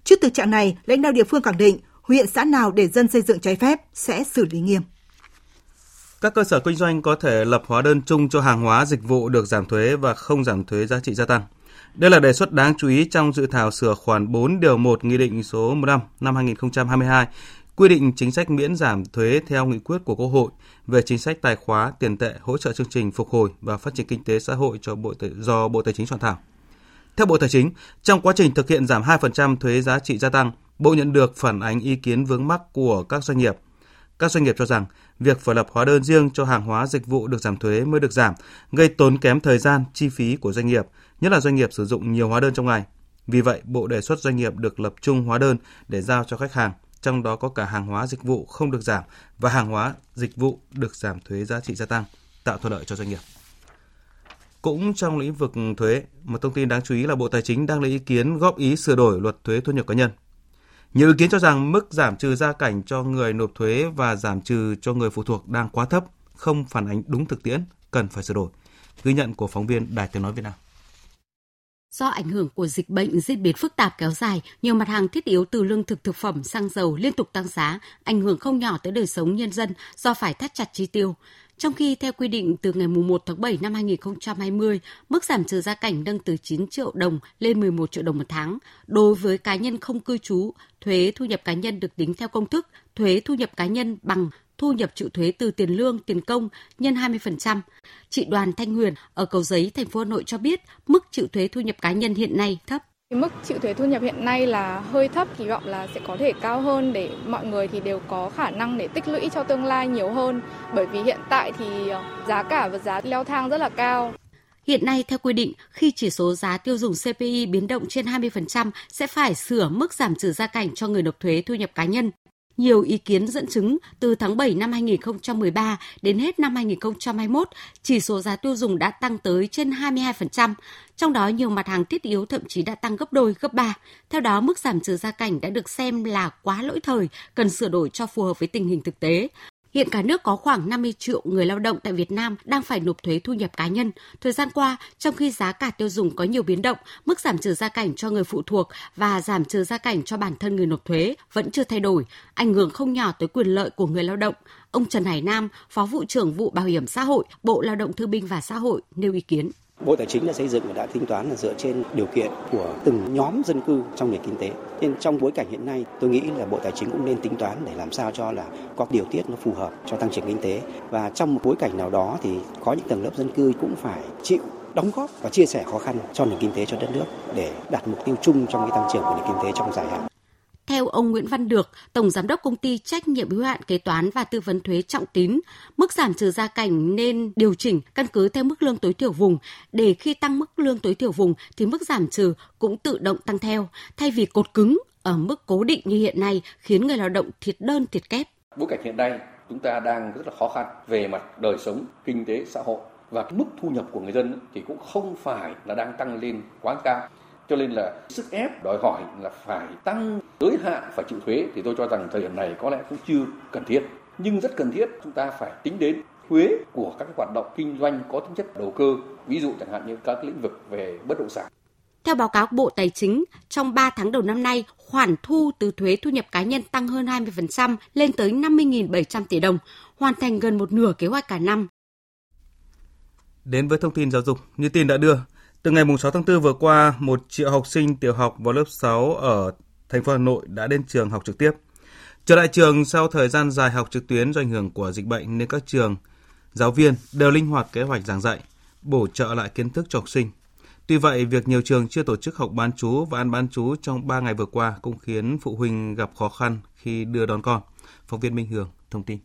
Trước thực trạng này, lãnh đạo địa phương khẳng định huyện xã nào để dân xây dựng trái phép sẽ xử lý nghiêm. Các cơ sở kinh doanh có thể lập hóa đơn chung cho hàng hóa dịch vụ được giảm thuế và không giảm thuế giá trị gia tăng. Đây là đề xuất đáng chú ý trong dự thảo sửa khoản 4 điều 1 Nghị định số 15 năm 2022 quy định chính sách miễn giảm thuế theo nghị quyết của Quốc hội về chính sách tài khóa, tiền tệ, hỗ trợ chương trình phục hồi và phát triển kinh tế xã hội cho Bộ do Bộ Tài chính soạn thảo. Theo Bộ Tài chính, trong quá trình thực hiện giảm 2% thuế giá trị gia tăng, Bộ nhận được phản ánh ý kiến vướng mắc của các doanh nghiệp. Các doanh nghiệp cho rằng việc phải lập hóa đơn riêng cho hàng hóa dịch vụ được giảm thuế mới được giảm, gây tốn kém thời gian, chi phí của doanh nghiệp, nhất là doanh nghiệp sử dụng nhiều hóa đơn trong ngày. Vì vậy, Bộ đề xuất doanh nghiệp được lập chung hóa đơn để giao cho khách hàng, trong đó có cả hàng hóa dịch vụ không được giảm và hàng hóa dịch vụ được giảm thuế giá trị gia tăng, tạo thuận lợi cho doanh nghiệp. Cũng trong lĩnh vực thuế, một thông tin đáng chú ý là Bộ Tài chính đang lấy ý kiến góp ý sửa đổi luật thuế thu nhập cá nhân. Nhiều ý kiến cho rằng mức giảm trừ gia cảnh cho người nộp thuế và giảm trừ cho người phụ thuộc đang quá thấp, không phản ánh đúng thực tiễn, cần phải sửa đổi. Ghi nhận của phóng viên Đài Tiếng Nói Việt Nam. Do ảnh hưởng của dịch bệnh diễn biến phức tạp kéo dài, nhiều mặt hàng thiết yếu từ lương thực thực phẩm, xăng dầu liên tục tăng giá, ảnh hưởng không nhỏ tới đời sống nhân dân do phải thắt chặt chi tiêu. Trong khi theo quy định từ ngày 1 tháng 7 năm 2020, mức giảm trừ gia cảnh nâng từ 9 triệu đồng lên 11 triệu đồng một tháng. Đối với cá nhân không cư trú, thuế thu nhập cá nhân được tính theo công thức thuế thu nhập cá nhân bằng thu nhập chịu thuế từ tiền lương, tiền công nhân 20%. Chị Đoàn Thanh Huyền ở Cầu Giấy, thành phố Hà Nội cho biết mức chịu thuế thu nhập cá nhân hiện nay thấp. Mức chịu thuế thu nhập hiện nay là hơi thấp, kỳ vọng là sẽ có thể cao hơn để mọi người thì đều có khả năng để tích lũy cho tương lai nhiều hơn. Bởi vì hiện tại thì ờ, giá cả và giá leo thang rất là cao. Hiện nay, theo quy định, khi chỉ số giá tiêu dùng CPI biến động trên 20% sẽ phải sửa mức giảm trừ gia cảnh cho người nộp thuế thu nhập cá nhân. Nhiều ý kiến dẫn chứng từ tháng 7 năm 2013 đến hết năm 2021, chỉ số giá tiêu dùng đã tăng tới trên 22%, trong đó nhiều mặt hàng thiết yếu thậm chí đã tăng gấp đôi, gấp ba. Theo đó, mức giảm trừ gia cảnh đã được xem là quá lỗi thời, cần sửa đổi cho phù hợp với tình hình thực tế. Hiện cả nước có khoảng 50 triệu người lao động tại Việt Nam đang phải nộp thuế thu nhập cá nhân. Thời gian qua, trong khi giá cả tiêu dùng có nhiều biến động, mức giảm trừ gia cảnh cho người phụ thuộc và giảm trừ gia cảnh cho bản thân người nộp thuế vẫn chưa thay đổi, ảnh hưởng không nhỏ tới quyền lợi của người lao động. Ông Trần Hải Nam, Phó vụ trưởng vụ Bảo hiểm xã hội, Bộ Lao động Thương binh và Xã hội nêu ý kiến. Bộ Tài chính đã xây dựng và đã tính toán là dựa trên điều kiện của từng nhóm dân cư trong nền kinh tế. Nên trong bối cảnh hiện nay, tôi nghĩ là Bộ Tài chính cũng nên tính toán để làm sao cho là có điều tiết nó phù hợp cho tăng trưởng kinh tế. Và trong một bối cảnh nào đó thì có những tầng lớp dân cư cũng phải chịu đóng góp và chia sẻ khó khăn cho nền kinh tế cho đất nước để đạt mục tiêu chung trong cái tăng trưởng của nền kinh tế trong dài hạn. Theo ông Nguyễn Văn Được, Tổng Giám đốc Công ty Trách nhiệm hữu hạn Kế toán và Tư vấn Thuế Trọng Tín, mức giảm trừ gia cảnh nên điều chỉnh căn cứ theo mức lương tối thiểu vùng, để khi tăng mức lương tối thiểu vùng thì mức giảm trừ cũng tự động tăng theo, thay vì cột cứng ở mức cố định như hiện nay khiến người lao động thiệt đơn thiệt kép. Bối cảnh hiện nay chúng ta đang rất là khó khăn về mặt đời sống, kinh tế, xã hội. Và mức thu nhập của người dân thì cũng không phải là đang tăng lên quá cao cho nên là sức ép đòi hỏi là phải tăng giới hạn phải chịu thuế. Thì tôi cho rằng thời điểm này có lẽ cũng chưa cần thiết. Nhưng rất cần thiết chúng ta phải tính đến thuế của các hoạt động kinh doanh có tính chất đầu cơ. Ví dụ chẳng hạn như các lĩnh vực về bất động sản. Theo báo cáo Bộ Tài chính, trong 3 tháng đầu năm nay, khoản thu từ thuế thu nhập cá nhân tăng hơn 20% lên tới 50.700 tỷ đồng, hoàn thành gần một nửa kế hoạch cả năm. Đến với thông tin giáo dục, như tin đã đưa, từ ngày 6 tháng 4 vừa qua, một triệu học sinh tiểu học vào lớp 6 ở thành phố Hà Nội đã đến trường học trực tiếp. Trở lại trường sau thời gian dài học trực tuyến do ảnh hưởng của dịch bệnh nên các trường, giáo viên đều linh hoạt kế hoạch giảng dạy, bổ trợ lại kiến thức cho học sinh. Tuy vậy, việc nhiều trường chưa tổ chức học bán chú và ăn bán chú trong 3 ngày vừa qua cũng khiến phụ huynh gặp khó khăn khi đưa đón con. Phóng viên Minh Hường thông tin.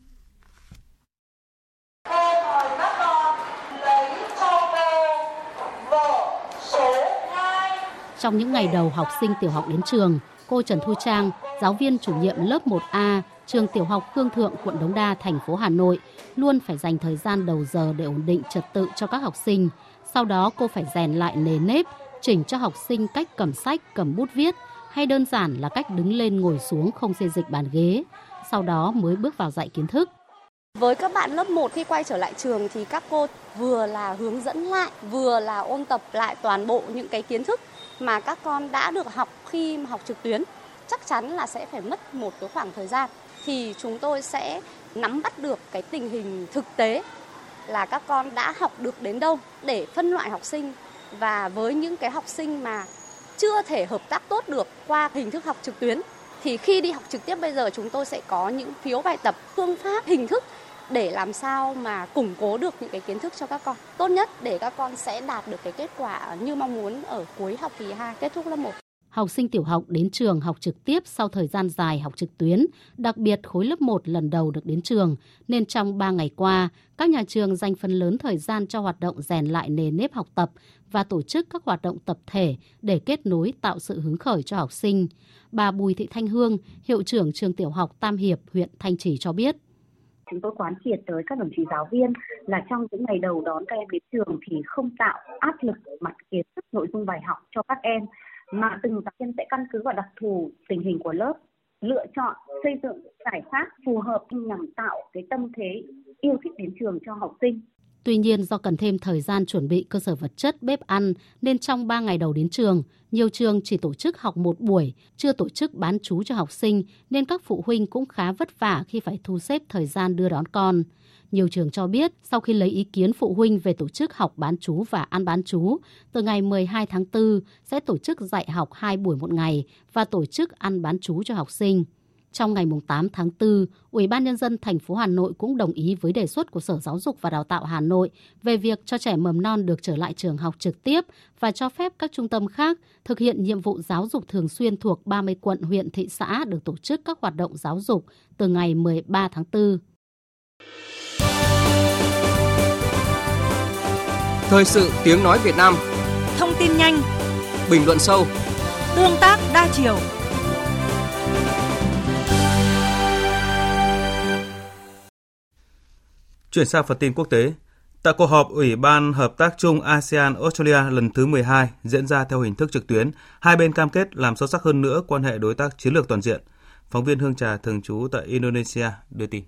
Trong những ngày đầu học sinh tiểu học đến trường, cô Trần Thu Trang, giáo viên chủ nhiệm lớp 1A, trường tiểu học Khương Thượng, quận Đống Đa, thành phố Hà Nội, luôn phải dành thời gian đầu giờ để ổn định trật tự cho các học sinh. Sau đó cô phải rèn lại nề nếp, chỉnh cho học sinh cách cầm sách, cầm bút viết, hay đơn giản là cách đứng lên ngồi xuống không xê dịch bàn ghế. Sau đó mới bước vào dạy kiến thức. Với các bạn lớp 1 khi quay trở lại trường thì các cô vừa là hướng dẫn lại, vừa là ôn tập lại toàn bộ những cái kiến thức mà các con đã được học khi mà học trực tuyến chắc chắn là sẽ phải mất một cái khoảng thời gian. Thì chúng tôi sẽ nắm bắt được cái tình hình thực tế là các con đã học được đến đâu để phân loại học sinh. Và với những cái học sinh mà chưa thể hợp tác tốt được qua hình thức học trực tuyến thì khi đi học trực tiếp bây giờ chúng tôi sẽ có những phiếu bài tập, phương pháp, hình thức để làm sao mà củng cố được những cái kiến thức cho các con. Tốt nhất để các con sẽ đạt được cái kết quả như mong muốn ở cuối học kỳ 2 kết thúc lớp 1 học sinh tiểu học đến trường học trực tiếp sau thời gian dài học trực tuyến, đặc biệt khối lớp 1 lần đầu được đến trường, nên trong 3 ngày qua, các nhà trường dành phần lớn thời gian cho hoạt động rèn lại nề nếp học tập và tổ chức các hoạt động tập thể để kết nối tạo sự hứng khởi cho học sinh. Bà Bùi Thị Thanh Hương, hiệu trưởng trường tiểu học Tam Hiệp, huyện Thanh Trì cho biết chúng tôi quán triệt tới các đồng chí giáo viên là trong những ngày đầu đón các em đến trường thì không tạo áp lực mặt kiến thức nội dung bài học cho các em, mà từng giáo viên sẽ căn cứ vào đặc thù tình hình của lớp, lựa chọn, xây dựng giải pháp phù hợp nhằm tạo cái tâm thế yêu thích đến trường cho học sinh. Tuy nhiên do cần thêm thời gian chuẩn bị cơ sở vật chất, bếp ăn nên trong 3 ngày đầu đến trường, nhiều trường chỉ tổ chức học một buổi, chưa tổ chức bán chú cho học sinh nên các phụ huynh cũng khá vất vả khi phải thu xếp thời gian đưa đón con. Nhiều trường cho biết sau khi lấy ý kiến phụ huynh về tổ chức học bán chú và ăn bán chú, từ ngày 12 tháng 4 sẽ tổ chức dạy học 2 buổi một ngày và tổ chức ăn bán chú cho học sinh. Trong ngày 8 tháng 4, Ủy ban nhân dân thành phố Hà Nội cũng đồng ý với đề xuất của Sở Giáo dục và Đào tạo Hà Nội về việc cho trẻ mầm non được trở lại trường học trực tiếp và cho phép các trung tâm khác thực hiện nhiệm vụ giáo dục thường xuyên thuộc 30 quận huyện thị xã được tổ chức các hoạt động giáo dục từ ngày 13 tháng 4. Thời sự tiếng nói Việt Nam. Thông tin nhanh. Bình luận sâu. Tương tác đa chiều Chuyển sang phần tin quốc tế. Tại cuộc họp Ủy ban Hợp tác chung ASEAN-Australia lần thứ 12 diễn ra theo hình thức trực tuyến, hai bên cam kết làm sâu sắc hơn nữa quan hệ đối tác chiến lược toàn diện. Phóng viên Hương Trà thường trú tại Indonesia đưa tin.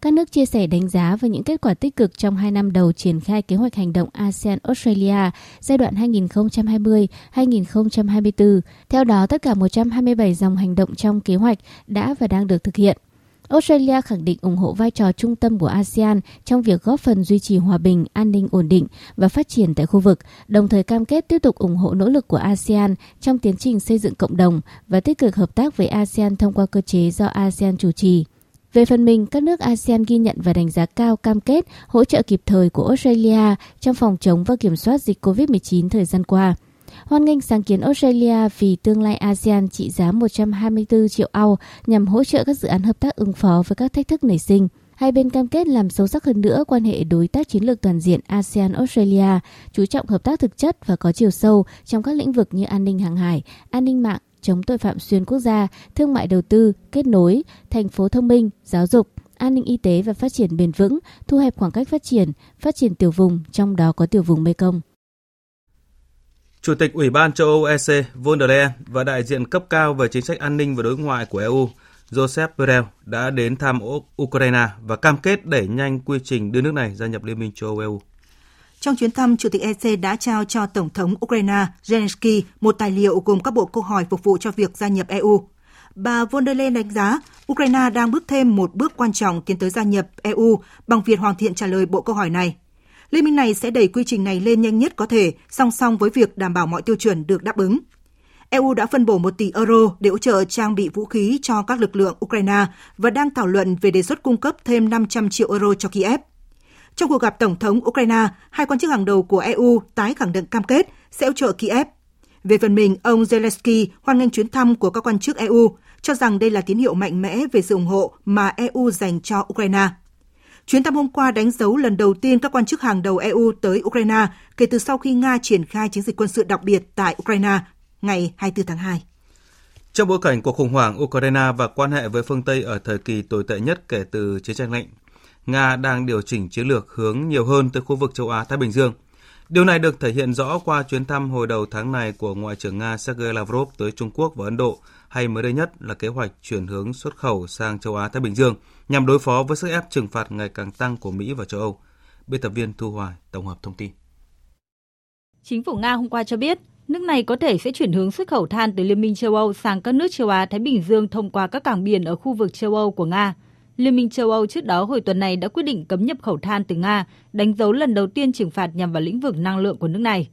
Các nước chia sẻ đánh giá về những kết quả tích cực trong hai năm đầu triển khai kế hoạch hành động ASEAN-Australia giai đoạn 2020-2024. Theo đó, tất cả 127 dòng hành động trong kế hoạch đã và đang được thực hiện. Australia khẳng định ủng hộ vai trò trung tâm của ASEAN trong việc góp phần duy trì hòa bình, an ninh ổn định và phát triển tại khu vực, đồng thời cam kết tiếp tục ủng hộ nỗ lực của ASEAN trong tiến trình xây dựng cộng đồng và tích cực hợp tác với ASEAN thông qua cơ chế do ASEAN chủ trì. Về phần mình, các nước ASEAN ghi nhận và đánh giá cao cam kết hỗ trợ kịp thời của Australia trong phòng chống và kiểm soát dịch COVID-19 thời gian qua. Hoan nghênh sáng kiến Australia vì tương lai ASEAN trị giá 124 triệu Âu nhằm hỗ trợ các dự án hợp tác ứng phó với các thách thức nảy sinh. Hai bên cam kết làm sâu sắc hơn nữa quan hệ đối tác chiến lược toàn diện ASEAN-Australia, chú trọng hợp tác thực chất và có chiều sâu trong các lĩnh vực như an ninh hàng hải, an ninh mạng, chống tội phạm xuyên quốc gia, thương mại đầu tư, kết nối, thành phố thông minh, giáo dục, an ninh y tế và phát triển bền vững, thu hẹp khoảng cách phát triển, phát triển tiểu vùng, trong đó có tiểu vùng Mekong. Chủ tịch Ủy ban châu Âu EC von der Leyen và đại diện cấp cao về chính sách an ninh và đối ngoại của EU Joseph Borrell đã đến thăm Ukraine và cam kết đẩy nhanh quy trình đưa nước này gia nhập Liên minh châu Âu EU. Trong chuyến thăm, Chủ tịch EC đã trao cho Tổng thống Ukraine Zelensky một tài liệu gồm các bộ câu hỏi phục vụ cho việc gia nhập EU. Bà von der Leyen đánh giá Ukraine đang bước thêm một bước quan trọng tiến tới gia nhập EU bằng việc hoàn thiện trả lời bộ câu hỏi này. Liên minh này sẽ đẩy quy trình này lên nhanh nhất có thể, song song với việc đảm bảo mọi tiêu chuẩn được đáp ứng. EU đã phân bổ 1 tỷ euro để hỗ trợ trang bị vũ khí cho các lực lượng Ukraine và đang thảo luận về đề xuất cung cấp thêm 500 triệu euro cho Kiev. Trong cuộc gặp Tổng thống Ukraine, hai quan chức hàng đầu của EU tái khẳng định cam kết sẽ hỗ trợ Kiev. Về phần mình, ông Zelensky hoan nghênh chuyến thăm của các quan chức EU, cho rằng đây là tín hiệu mạnh mẽ về sự ủng hộ mà EU dành cho Ukraine. Chuyến thăm hôm qua đánh dấu lần đầu tiên các quan chức hàng đầu EU tới Ukraine kể từ sau khi Nga triển khai chiến dịch quân sự đặc biệt tại Ukraine ngày 24 tháng 2. Trong bối cảnh cuộc khủng hoảng Ukraine và quan hệ với phương Tây ở thời kỳ tồi tệ nhất kể từ chiến tranh lạnh, Nga đang điều chỉnh chiến lược hướng nhiều hơn tới khu vực châu Á-Thái Bình Dương. Điều này được thể hiện rõ qua chuyến thăm hồi đầu tháng này của Ngoại trưởng Nga Sergei Lavrov tới Trung Quốc và Ấn Độ, hay mới đây nhất là kế hoạch chuyển hướng xuất khẩu sang châu Á-Thái Bình Dương nhằm đối phó với sức ép trừng phạt ngày càng tăng của Mỹ và châu Âu. Biên tập viên Thu Hoài tổng hợp thông tin. Chính phủ Nga hôm qua cho biết, nước này có thể sẽ chuyển hướng xuất khẩu than từ Liên minh châu Âu sang các nước châu Á-Thái Bình Dương thông qua các cảng biển ở khu vực châu Âu của Nga. Liên minh châu Âu trước đó hồi tuần này đã quyết định cấm nhập khẩu than từ Nga, đánh dấu lần đầu tiên trừng phạt nhằm vào lĩnh vực năng lượng của nước này.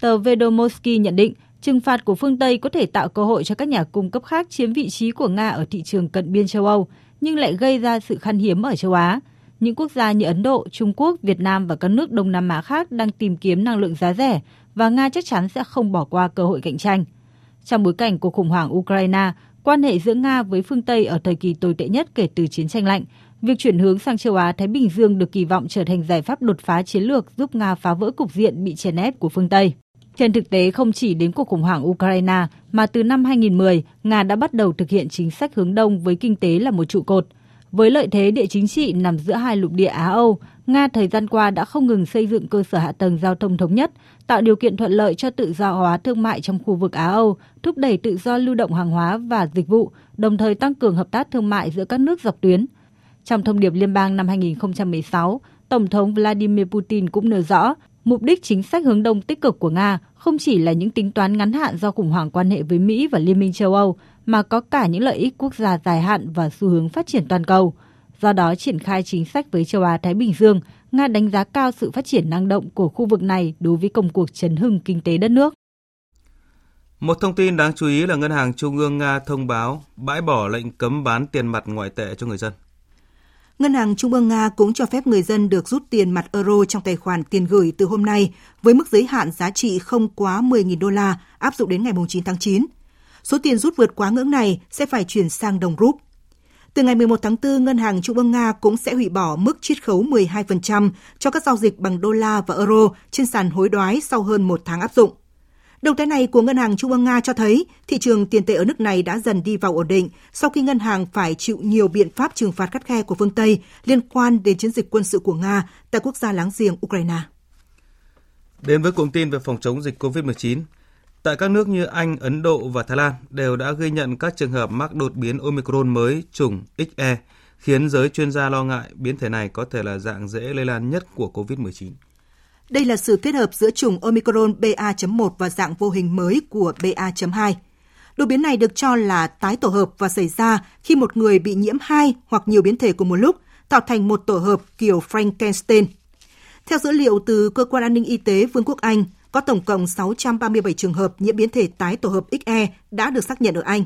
Tờ Vedomoski nhận định Trừng phạt của phương Tây có thể tạo cơ hội cho các nhà cung cấp khác chiếm vị trí của Nga ở thị trường cận biên châu Âu, nhưng lại gây ra sự khan hiếm ở châu Á. Những quốc gia như Ấn Độ, Trung Quốc, Việt Nam và các nước Đông Nam Á khác đang tìm kiếm năng lượng giá rẻ và Nga chắc chắn sẽ không bỏ qua cơ hội cạnh tranh. Trong bối cảnh cuộc khủng hoảng Ukraine, quan hệ giữa Nga với phương Tây ở thời kỳ tồi tệ nhất kể từ chiến tranh lạnh, việc chuyển hướng sang châu Á Thái Bình Dương được kỳ vọng trở thành giải pháp đột phá chiến lược giúp Nga phá vỡ cục diện bị chèn ép của phương Tây. Trên thực tế, không chỉ đến cuộc khủng hoảng Ukraine, mà từ năm 2010, Nga đã bắt đầu thực hiện chính sách hướng đông với kinh tế là một trụ cột. Với lợi thế địa chính trị nằm giữa hai lục địa Á-Âu, Nga thời gian qua đã không ngừng xây dựng cơ sở hạ tầng giao thông thống nhất, tạo điều kiện thuận lợi cho tự do hóa thương mại trong khu vực Á-Âu, thúc đẩy tự do lưu động hàng hóa và dịch vụ, đồng thời tăng cường hợp tác thương mại giữa các nước dọc tuyến. Trong thông điệp liên bang năm 2016, Tổng thống Vladimir Putin cũng nêu rõ Mục đích chính sách hướng đông tích cực của Nga không chỉ là những tính toán ngắn hạn do khủng hoảng quan hệ với Mỹ và Liên minh châu Âu, mà có cả những lợi ích quốc gia dài hạn và xu hướng phát triển toàn cầu. Do đó, triển khai chính sách với châu Á-Thái Bình Dương, Nga đánh giá cao sự phát triển năng động của khu vực này đối với công cuộc chấn hưng kinh tế đất nước. Một thông tin đáng chú ý là Ngân hàng Trung ương Nga thông báo bãi bỏ lệnh cấm bán tiền mặt ngoại tệ cho người dân. Ngân hàng Trung ương Nga cũng cho phép người dân được rút tiền mặt euro trong tài khoản tiền gửi từ hôm nay với mức giới hạn giá trị không quá 10.000 đô la áp dụng đến ngày 9 tháng 9. Số tiền rút vượt quá ngưỡng này sẽ phải chuyển sang đồng rúp. Từ ngày 11 tháng 4, Ngân hàng Trung ương Nga cũng sẽ hủy bỏ mức chiết khấu 12% cho các giao dịch bằng đô la và euro trên sàn hối đoái sau hơn một tháng áp dụng. Động thái này của Ngân hàng Trung ương Nga cho thấy thị trường tiền tệ ở nước này đã dần đi vào ổn định sau khi ngân hàng phải chịu nhiều biện pháp trừng phạt khắt khe của phương Tây liên quan đến chiến dịch quân sự của Nga tại quốc gia láng giềng Ukraine. Đến với cụm tin về phòng chống dịch COVID-19, tại các nước như Anh, Ấn Độ và Thái Lan đều đã ghi nhận các trường hợp mắc đột biến Omicron mới chủng XE, khiến giới chuyên gia lo ngại biến thể này có thể là dạng dễ lây lan nhất của COVID-19. Đây là sự kết hợp giữa chủng Omicron BA.1 và dạng vô hình mới của BA.2. Đột biến này được cho là tái tổ hợp và xảy ra khi một người bị nhiễm hai hoặc nhiều biến thể cùng một lúc, tạo thành một tổ hợp kiểu Frankenstein. Theo dữ liệu từ Cơ quan An ninh Y tế Vương quốc Anh, có tổng cộng 637 trường hợp nhiễm biến thể tái tổ hợp XE đã được xác nhận ở Anh.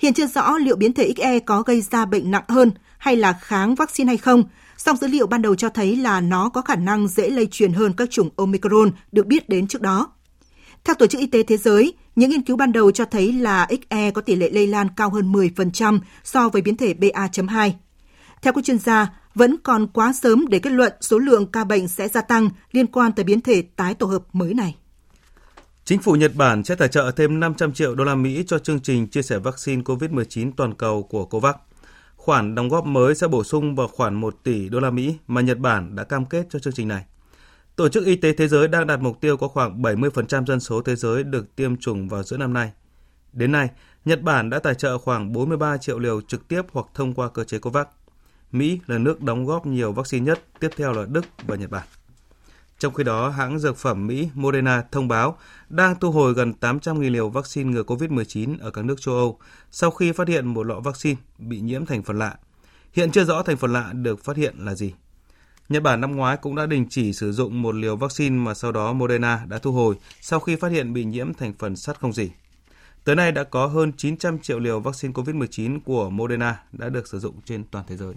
Hiện chưa rõ liệu biến thể XE có gây ra bệnh nặng hơn hay là kháng vaccine hay không, song dữ liệu ban đầu cho thấy là nó có khả năng dễ lây truyền hơn các chủng Omicron được biết đến trước đó. Theo Tổ chức Y tế Thế giới, những nghiên cứu ban đầu cho thấy là XE có tỷ lệ lây lan cao hơn 10% so với biến thể BA.2. Theo các chuyên gia, vẫn còn quá sớm để kết luận số lượng ca bệnh sẽ gia tăng liên quan tới biến thể tái tổ hợp mới này. Chính phủ Nhật Bản sẽ tài trợ thêm 500 triệu đô la Mỹ cho chương trình chia sẻ vaccine COVID-19 toàn cầu của COVAX. Khoản đóng góp mới sẽ bổ sung vào khoản 1 tỷ đô la Mỹ mà Nhật Bản đã cam kết cho chương trình này. Tổ chức Y tế Thế giới đang đặt mục tiêu có khoảng 70% dân số thế giới được tiêm chủng vào giữa năm nay. Đến nay, Nhật Bản đã tài trợ khoảng 43 triệu liều trực tiếp hoặc thông qua cơ chế COVAX. Mỹ là nước đóng góp nhiều vaccine nhất, tiếp theo là Đức và Nhật Bản. Trong khi đó, hãng dược phẩm Mỹ Moderna thông báo đang thu hồi gần 800.000 liều vaccine ngừa COVID-19 ở các nước châu Âu sau khi phát hiện một lọ vaccine bị nhiễm thành phần lạ. Hiện chưa rõ thành phần lạ được phát hiện là gì. Nhật Bản năm ngoái cũng đã đình chỉ sử dụng một liều vaccine mà sau đó Moderna đã thu hồi sau khi phát hiện bị nhiễm thành phần sắt không gì Tới nay đã có hơn 900 triệu liều vaccine COVID-19 của Moderna đã được sử dụng trên toàn thế giới.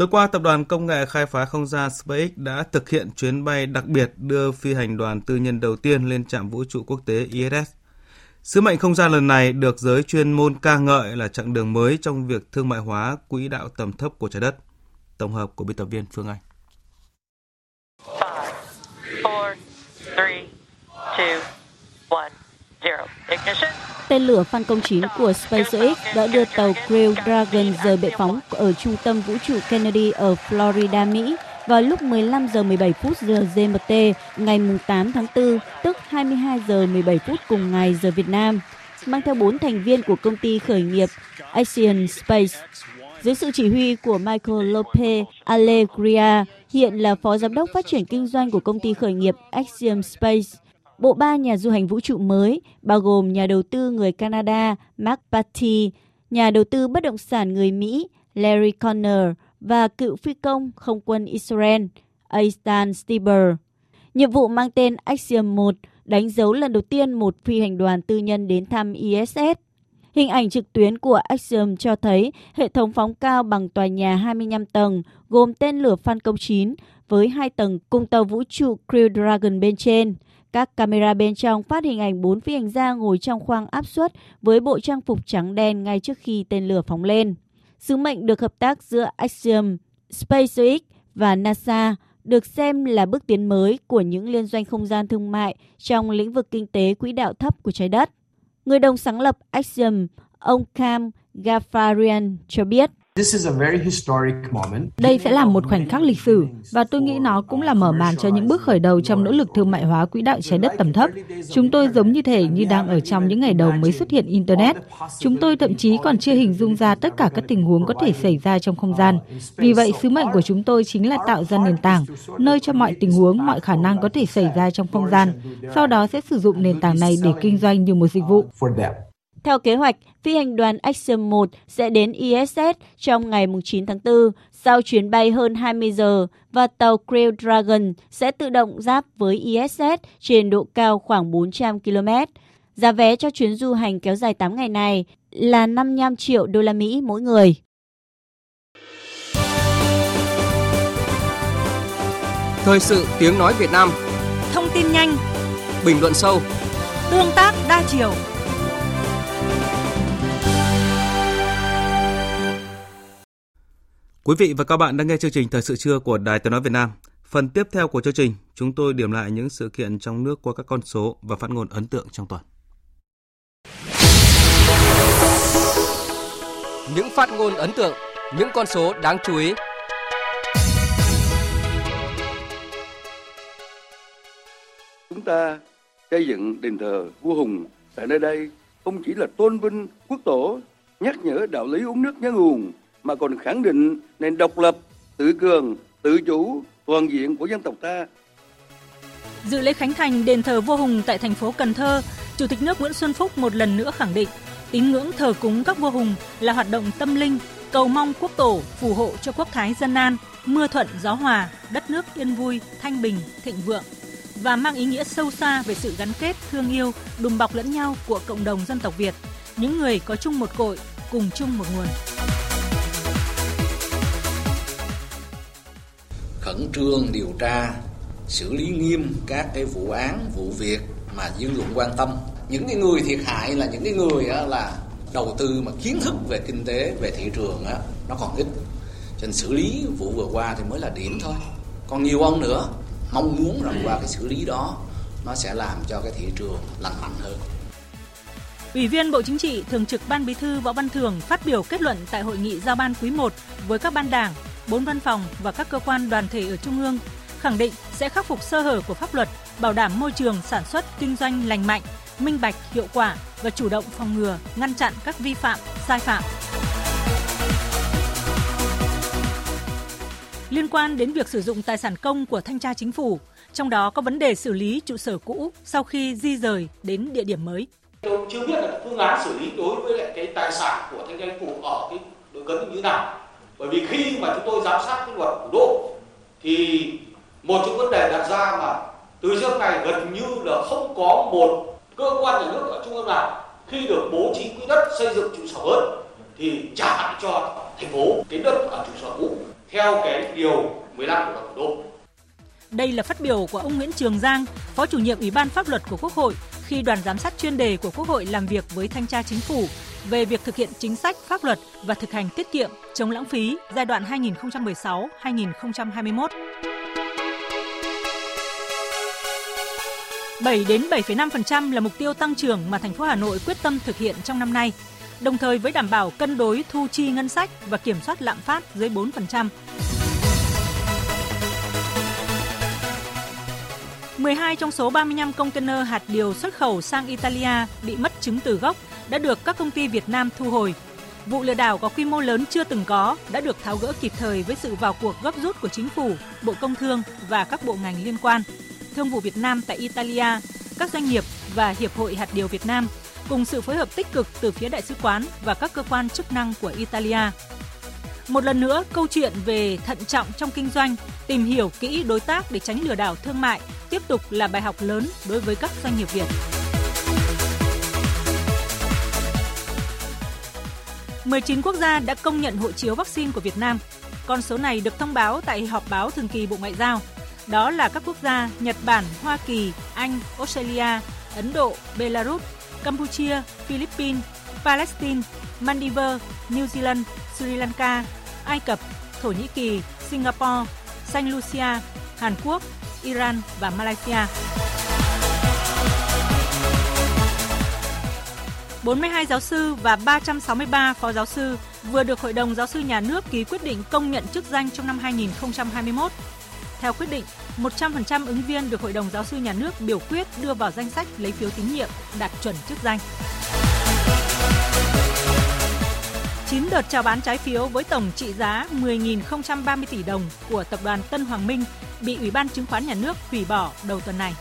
Tối qua, tập đoàn công nghệ khai phá không gian SpaceX đã thực hiện chuyến bay đặc biệt đưa phi hành đoàn tư nhân đầu tiên lên trạm vũ trụ quốc tế ISS. Sứ mệnh không gian lần này được giới chuyên môn ca ngợi là chặng đường mới trong việc thương mại hóa quỹ đạo tầm thấp của trái đất. Tổng hợp của biên tập viên Phương Anh. Five, four, three, two, one, zero. Ignition. Tên lửa Phan công 9 của SpaceX đã đưa tàu Crew Dragon rời bệ phóng ở trung tâm vũ trụ Kennedy ở Florida, Mỹ vào lúc 15 giờ 17 phút giờ GMT ngày 8 tháng 4, tức 22 giờ 17 phút cùng ngày giờ Việt Nam, mang theo 4 thành viên của công ty khởi nghiệp Asian Space. Dưới sự chỉ huy của Michael Lopez Alegria, hiện là phó giám đốc phát triển kinh doanh của công ty khởi nghiệp Axiom Space, Bộ ba nhà du hành vũ trụ mới bao gồm nhà đầu tư người Canada Mark Patty, nhà đầu tư bất động sản người Mỹ Larry Connor và cựu phi công không quân Israel Aistan Stieber. Nhiệm vụ mang tên Axiom 1 đánh dấu lần đầu tiên một phi hành đoàn tư nhân đến thăm ISS. Hình ảnh trực tuyến của Axiom cho thấy hệ thống phóng cao bằng tòa nhà 25 tầng gồm tên lửa Falcon 9 với hai tầng cùng tàu vũ trụ Crew Dragon bên trên. Các camera bên trong phát hình ảnh bốn phi hành gia ngồi trong khoang áp suất với bộ trang phục trắng đen ngay trước khi tên lửa phóng lên. Sứ mệnh được hợp tác giữa Axiom, SpaceX và NASA được xem là bước tiến mới của những liên doanh không gian thương mại trong lĩnh vực kinh tế quỹ đạo thấp của trái đất. Người đồng sáng lập Axiom, ông Cam Gafarian cho biết, đây sẽ là một khoảnh khắc lịch sử và tôi nghĩ nó cũng là mở màn cho những bước khởi đầu trong nỗ lực thương mại hóa quỹ đạo trái đất tầm thấp. Chúng tôi giống như thể như đang ở trong những ngày đầu mới xuất hiện Internet. Chúng tôi thậm chí còn chưa hình dung ra tất cả các tình huống có thể xảy ra trong không gian. Vì vậy, sứ mệnh của chúng tôi chính là tạo ra nền tảng, nơi cho mọi tình huống, mọi khả năng có thể xảy ra trong không gian. Sau đó sẽ sử dụng nền tảng này để kinh doanh như một dịch vụ. Theo kế hoạch, phi hành đoàn Axiom 1 sẽ đến ISS trong ngày 9 tháng 4 sau chuyến bay hơn 20 giờ và tàu Crew Dragon sẽ tự động giáp với ISS trên độ cao khoảng 400 km. Giá vé cho chuyến du hành kéo dài 8 ngày này là 55 triệu đô la Mỹ mỗi người. Thời sự tiếng nói Việt Nam Thông tin nhanh Bình luận sâu Tương tác đa chiều Quý vị và các bạn đang nghe chương trình Thời sự trưa của Đài Tiếng nói Việt Nam. Phần tiếp theo của chương trình, chúng tôi điểm lại những sự kiện trong nước qua các con số và phát ngôn ấn tượng trong tuần. Những phát ngôn ấn tượng, những con số đáng chú ý. Chúng ta xây dựng đền thờ vua Hùng tại nơi đây không chỉ là tôn vinh quốc tổ, nhắc nhở đạo lý uống nước nhớ nguồn mà còn khẳng định nền độc lập, tự cường, tự chủ, toàn diện của dân tộc ta. Dự lễ khánh thành đền thờ vua Hùng tại thành phố Cần Thơ, Chủ tịch nước Nguyễn Xuân Phúc một lần nữa khẳng định tín ngưỡng thờ cúng các vua hùng là hoạt động tâm linh, cầu mong quốc tổ phù hộ cho quốc thái dân an, mưa thuận gió hòa, đất nước yên vui, thanh bình, thịnh vượng và mang ý nghĩa sâu xa về sự gắn kết, thương yêu, đùm bọc lẫn nhau của cộng đồng dân tộc Việt, những người có chung một cội, cùng chung một nguồn. Khẩn trương điều tra xử lý nghiêm các cái vụ án vụ việc mà dư luận quan tâm. Những cái người thiệt hại là những cái người á, là đầu tư mà kiến thức về kinh tế về thị trường á, nó còn ít. Cho nên xử lý vụ vừa qua thì mới là điểm thôi. Còn nhiều ông nữa mong muốn rằng qua cái xử lý đó nó sẽ làm cho cái thị trường lành mạnh hơn. Ủy viên Bộ Chính trị, Thường trực Ban Bí thư Võ Văn Thường phát biểu kết luận tại hội nghị giao ban quý 1 với các ban đảng, bốn văn phòng và các cơ quan đoàn thể ở Trung ương, khẳng định sẽ khắc phục sơ hở của pháp luật, bảo đảm môi trường sản xuất kinh doanh lành mạnh, minh bạch, hiệu quả và chủ động phòng ngừa, ngăn chặn các vi phạm, sai phạm. Liên quan đến việc sử dụng tài sản công của thanh tra chính phủ, trong đó có vấn đề xử lý trụ sở cũ sau khi di rời đến địa điểm mới. Tôi chưa biết là phương án xử lý đối với lại cái tài sản của thanh tra chính phủ ở cái đối cấn như thế nào bởi vì khi mà chúng tôi giám sát cái luật thủ đô thì một trong vấn đề đặt ra mà từ trước này gần như là không có một cơ quan nhà nước ở trung ương nào khi được bố trí quỹ đất xây dựng trụ sở mới thì trả lại cho thành phố cái đất ở trụ sở cũ theo cái điều 15 của luật thủ đô. Đây là phát biểu của ông Nguyễn Trường Giang, Phó chủ nhiệm Ủy ban Pháp luật của Quốc hội khi đoàn giám sát chuyên đề của Quốc hội làm việc với thanh tra chính phủ về việc thực hiện chính sách pháp luật và thực hành tiết kiệm, chống lãng phí giai đoạn 2016-2021. 7 đến 7,5% là mục tiêu tăng trưởng mà thành phố Hà Nội quyết tâm thực hiện trong năm nay, đồng thời với đảm bảo cân đối thu chi ngân sách và kiểm soát lạm phát dưới 4%. 12 trong số 35 container hạt điều xuất khẩu sang Italia bị mất chứng từ gốc đã được các công ty Việt Nam thu hồi. Vụ lừa đảo có quy mô lớn chưa từng có đã được tháo gỡ kịp thời với sự vào cuộc gấp rút của chính phủ, Bộ Công Thương và các bộ ngành liên quan. Thương vụ Việt Nam tại Italia, các doanh nghiệp và Hiệp hội hạt điều Việt Nam cùng sự phối hợp tích cực từ phía đại sứ quán và các cơ quan chức năng của Italia. Một lần nữa, câu chuyện về thận trọng trong kinh doanh, tìm hiểu kỹ đối tác để tránh lừa đảo thương mại tiếp tục là bài học lớn đối với các doanh nghiệp Việt. 19 quốc gia đã công nhận hộ chiếu vaccine của Việt Nam. Con số này được thông báo tại họp báo thường kỳ Bộ Ngoại giao. Đó là các quốc gia Nhật Bản, Hoa Kỳ, Anh, Australia, Ấn Độ, Belarus, Campuchia, Philippines, Palestine, Maldives, New Zealand, Sri Lanka, Ai Cập, Thổ Nhĩ Kỳ, Singapore, Saint Lucia, Hàn Quốc, Iran và Malaysia. 42 giáo sư và 363 phó giáo sư vừa được Hội đồng Giáo sư Nhà nước ký quyết định công nhận chức danh trong năm 2021. Theo quyết định, 100% ứng viên được Hội đồng Giáo sư Nhà nước biểu quyết đưa vào danh sách lấy phiếu tín nhiệm đạt chuẩn chức danh. 9 đợt chào bán trái phiếu với tổng trị giá 10.030 tỷ đồng của tập đoàn Tân Hoàng Minh bị Ủy ban Chứng khoán Nhà nước hủy bỏ đầu tuần này.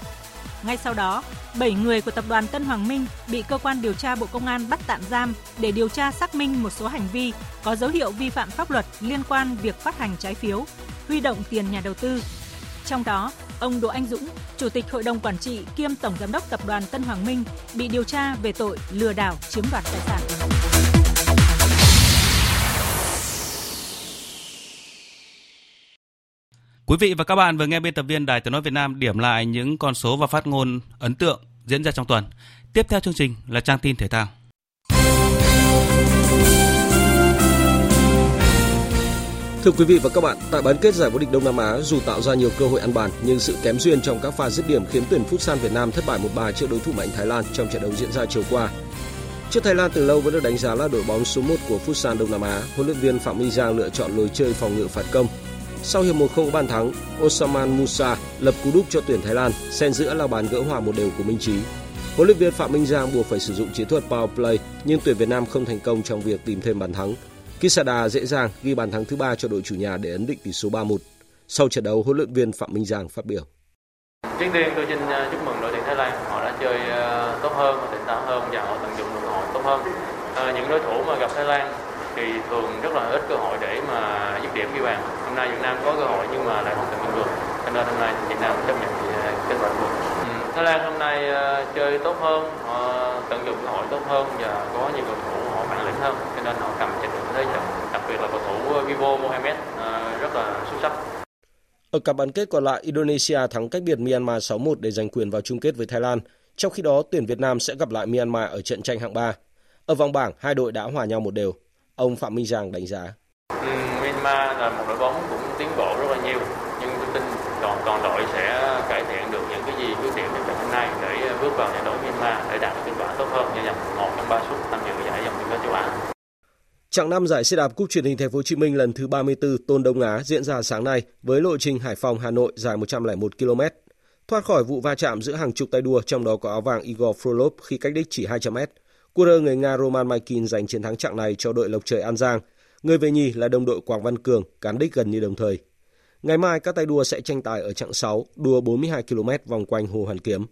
Ngay sau đó, 7 người của tập đoàn Tân Hoàng Minh bị cơ quan điều tra Bộ Công an bắt tạm giam để điều tra xác minh một số hành vi có dấu hiệu vi phạm pháp luật liên quan việc phát hành trái phiếu, huy động tiền nhà đầu tư. Trong đó, ông Đỗ Anh Dũng, Chủ tịch Hội đồng Quản trị kiêm Tổng Giám đốc Tập đoàn Tân Hoàng Minh bị điều tra về tội lừa đảo chiếm đoạt tài sản. Quý vị và các bạn vừa nghe biên tập viên Đài Tiếng nói Việt Nam điểm lại những con số và phát ngôn ấn tượng diễn ra trong tuần. Tiếp theo chương trình là trang tin thể thao. Thưa quý vị và các bạn, tại bán kết giải vô địch Đông Nam Á, dù tạo ra nhiều cơ hội ăn bàn nhưng sự kém duyên trong các pha dứt điểm khiến tuyển Futsal Việt Nam thất bại 1-3 trước đối thủ mạnh Thái Lan trong trận đấu diễn ra chiều qua. Trước Thái Lan từ lâu vẫn được đánh giá là đội bóng số 1 của Futsal Đông Nam Á, huấn luyện viên Phạm Minh Giang lựa chọn lối chơi phòng ngự phạt công sau hiệp 1 không bàn thắng, Osaman Musa lập cú đúp cho tuyển Thái Lan, xen giữa là bàn gỡ hòa một đều của Minh Trí. Huấn luyện viên Phạm Minh Giang buộc phải sử dụng chiến thuật power play, nhưng tuyển Việt Nam không thành công trong việc tìm thêm bàn thắng. Kisada dễ dàng ghi bàn thắng thứ ba cho đội chủ nhà để ấn định tỷ số 3-1. Sau trận đấu, huấn luyện viên Phạm Minh Giang phát biểu. Trước tiên tôi xin à, chúc mừng đội tuyển Thái Lan, họ đã chơi à, tốt hơn, tỉnh táo hơn và họ tận dụng được cơ hội tốt hơn. À, những đối thủ mà gặp Thái Lan thì thường rất là ít cơ hội để mà điểm ghi bàn. Hôm nay Việt Nam có cơ hội nhưng mà lại không tận dụng được. Cho nên hôm nay Việt Nam chấp nhận kết quả thua. Ừ. Thái Lan hôm nay uh, chơi tốt hơn, họ tận dụng cơ hội tốt hơn và có nhiều cầu thủ họ bản lĩnh hơn, cho nên họ cầm trận được thế trận. Đặc biệt là cầu thủ Vivo Mohamed uh, rất là xuất sắc. Ở cặp bán kết còn lại, Indonesia thắng cách biệt Myanmar 6-1 để giành quyền vào chung kết với Thái Lan. Trong khi đó, tuyển Việt Nam sẽ gặp lại Myanmar ở trận tranh hạng 3. Ở vòng bảng, hai đội đã hòa nhau một đều. Ông Phạm Minh Giang đánh giá. Ừ, Myanmar là một đội bóng cũng tiến bộ rất là nhiều, nhưng tôi tin toàn toàn đội sẽ cải thiện được những cái gì khuyết điểm trong trận hôm nay để bước vào giải đấu Myanmar để đạt được kết quả tốt hơn và giành một trong ba suất tham dự giải dòng chung kết châu Á. Trạng năm giải xe đạp Cúp truyền hình Thành phố Hồ Chí Minh lần thứ 34 Tôn Đông Á diễn ra sáng nay với lộ trình Hải Phòng Hà Nội dài 101 km. Thoát khỏi vụ va chạm giữa hàng chục tay đua trong đó có áo vàng Igor Frolov khi cách đích chỉ 200 m. Cua người Nga Roman Maikin giành chiến thắng trạng này cho đội Lộc Trời An Giang. Người về nhì là đồng đội Quảng Văn Cường, cán đích gần như đồng thời. Ngày mai các tay đua sẽ tranh tài ở chặng 6, đua 42 km vòng quanh Hồ Hoàn Kiếm.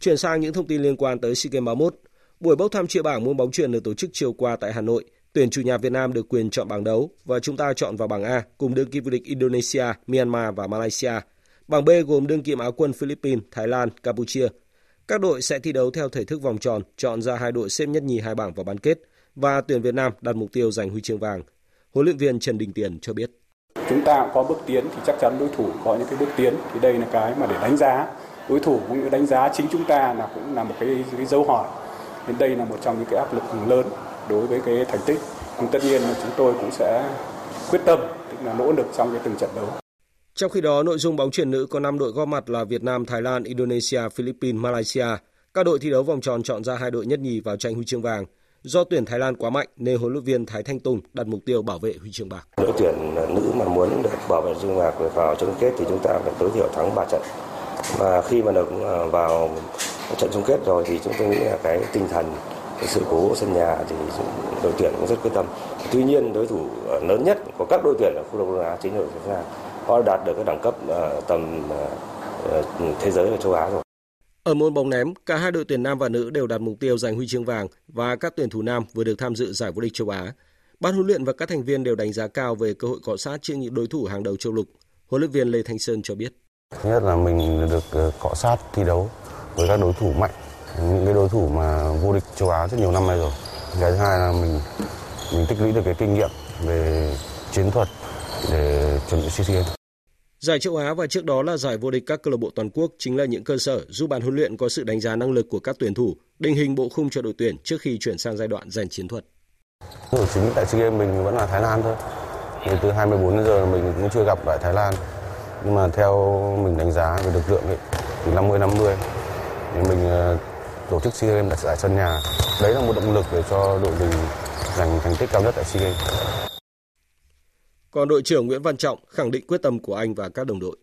Chuyển sang những thông tin liên quan tới SEA Games 31. Buổi bốc thăm chia bảng môn bóng chuyền được tổ chức chiều qua tại Hà Nội. Tuyển chủ nhà Việt Nam được quyền chọn bảng đấu và chúng ta chọn vào bảng A cùng đương kim vô địch Indonesia, Myanmar và Malaysia. Bảng B gồm đương kim áo quân Philippines, Thái Lan, Campuchia. Các đội sẽ thi đấu theo thể thức vòng tròn, chọn ra hai đội xếp nhất nhì hai bảng vào bán kết và tuyển Việt Nam đặt mục tiêu giành huy chương vàng. Huấn luyện viên Trần Đình Tiền cho biết. Chúng ta có bước tiến thì chắc chắn đối thủ có những cái bước tiến thì đây là cái mà để đánh giá đối thủ cũng như đánh giá chính chúng ta là cũng là một cái, cái dấu hỏi. Nên đây là một trong những cái áp lực lớn đối với cái thành tích. Nhưng tất nhiên là chúng tôi cũng sẽ quyết tâm tức là nỗ lực trong cái từng trận đấu. Trong khi đó, nội dung bóng chuyền nữ có 5 đội góp mặt là Việt Nam, Thái Lan, Indonesia, Philippines, Malaysia. Các đội thi đấu vòng tròn chọn ra hai đội nhất nhì vào tranh huy chương vàng. Do tuyển Thái Lan quá mạnh nên huấn luyện viên Thái Thanh Tùng đặt mục tiêu bảo vệ huy chương bạc. Đội tuyển à, nữ mà muốn được bảo vệ huy chương bạc vào chung kết thì chúng ta phải tối thiểu thắng 3 trận. Và khi mà được à, vào trận chung kết rồi thì chúng tôi nghĩ là cái tinh thần, cái sự cố sân nhà thì đội tuyển cũng rất quyết tâm. Tuy nhiên đối thủ à, lớn nhất của các đội tuyển ở khu vực Đông Á chính là Việt Nam họ đạt được cái đẳng cấp tầm thế giới và châu Á rồi. Ở môn bóng ném, cả hai đội tuyển nam và nữ đều đạt mục tiêu giành huy chương vàng và các tuyển thủ nam vừa được tham dự giải vô địch châu Á. Ban huấn luyện và các thành viên đều đánh giá cao về cơ hội cọ sát trước những đối thủ hàng đầu châu lục. Huấn luyện viên Lê Thanh Sơn cho biết. Thứ nhất là mình được ờ, cọ sát thi đấu với các đối thủ mạnh, những cái đối thủ mà vô địch châu Á rất nhiều năm nay rồi. Cái thứ hai là mình mình tích lũy được cái kinh nghiệm về chiến thuật để chuẩn bị SEA Games. Giải châu Á và trước đó là giải vô địch các câu lạc bộ toàn quốc chính là những cơ sở giúp ban huấn luyện có sự đánh giá năng lực của các tuyển thủ, định hình bộ khung cho đội tuyển trước khi chuyển sang giai đoạn giành chiến thuật. Đối chính tại SEA Games mình vẫn là Thái Lan thôi. Thì từ 24 đến giờ mình cũng chưa gặp lại Thái Lan. Nhưng mà theo mình đánh giá về lực lượng ấy, thì 50 50 thì mình ờ, tổ chức SEA Games tại sân nhà. Đấy là một động lực để cho đội mình giành thành tích cao nhất tại SEA Games. Còn đội trưởng Nguyễn Văn Trọng khẳng định quyết tâm của anh và các đồng đội.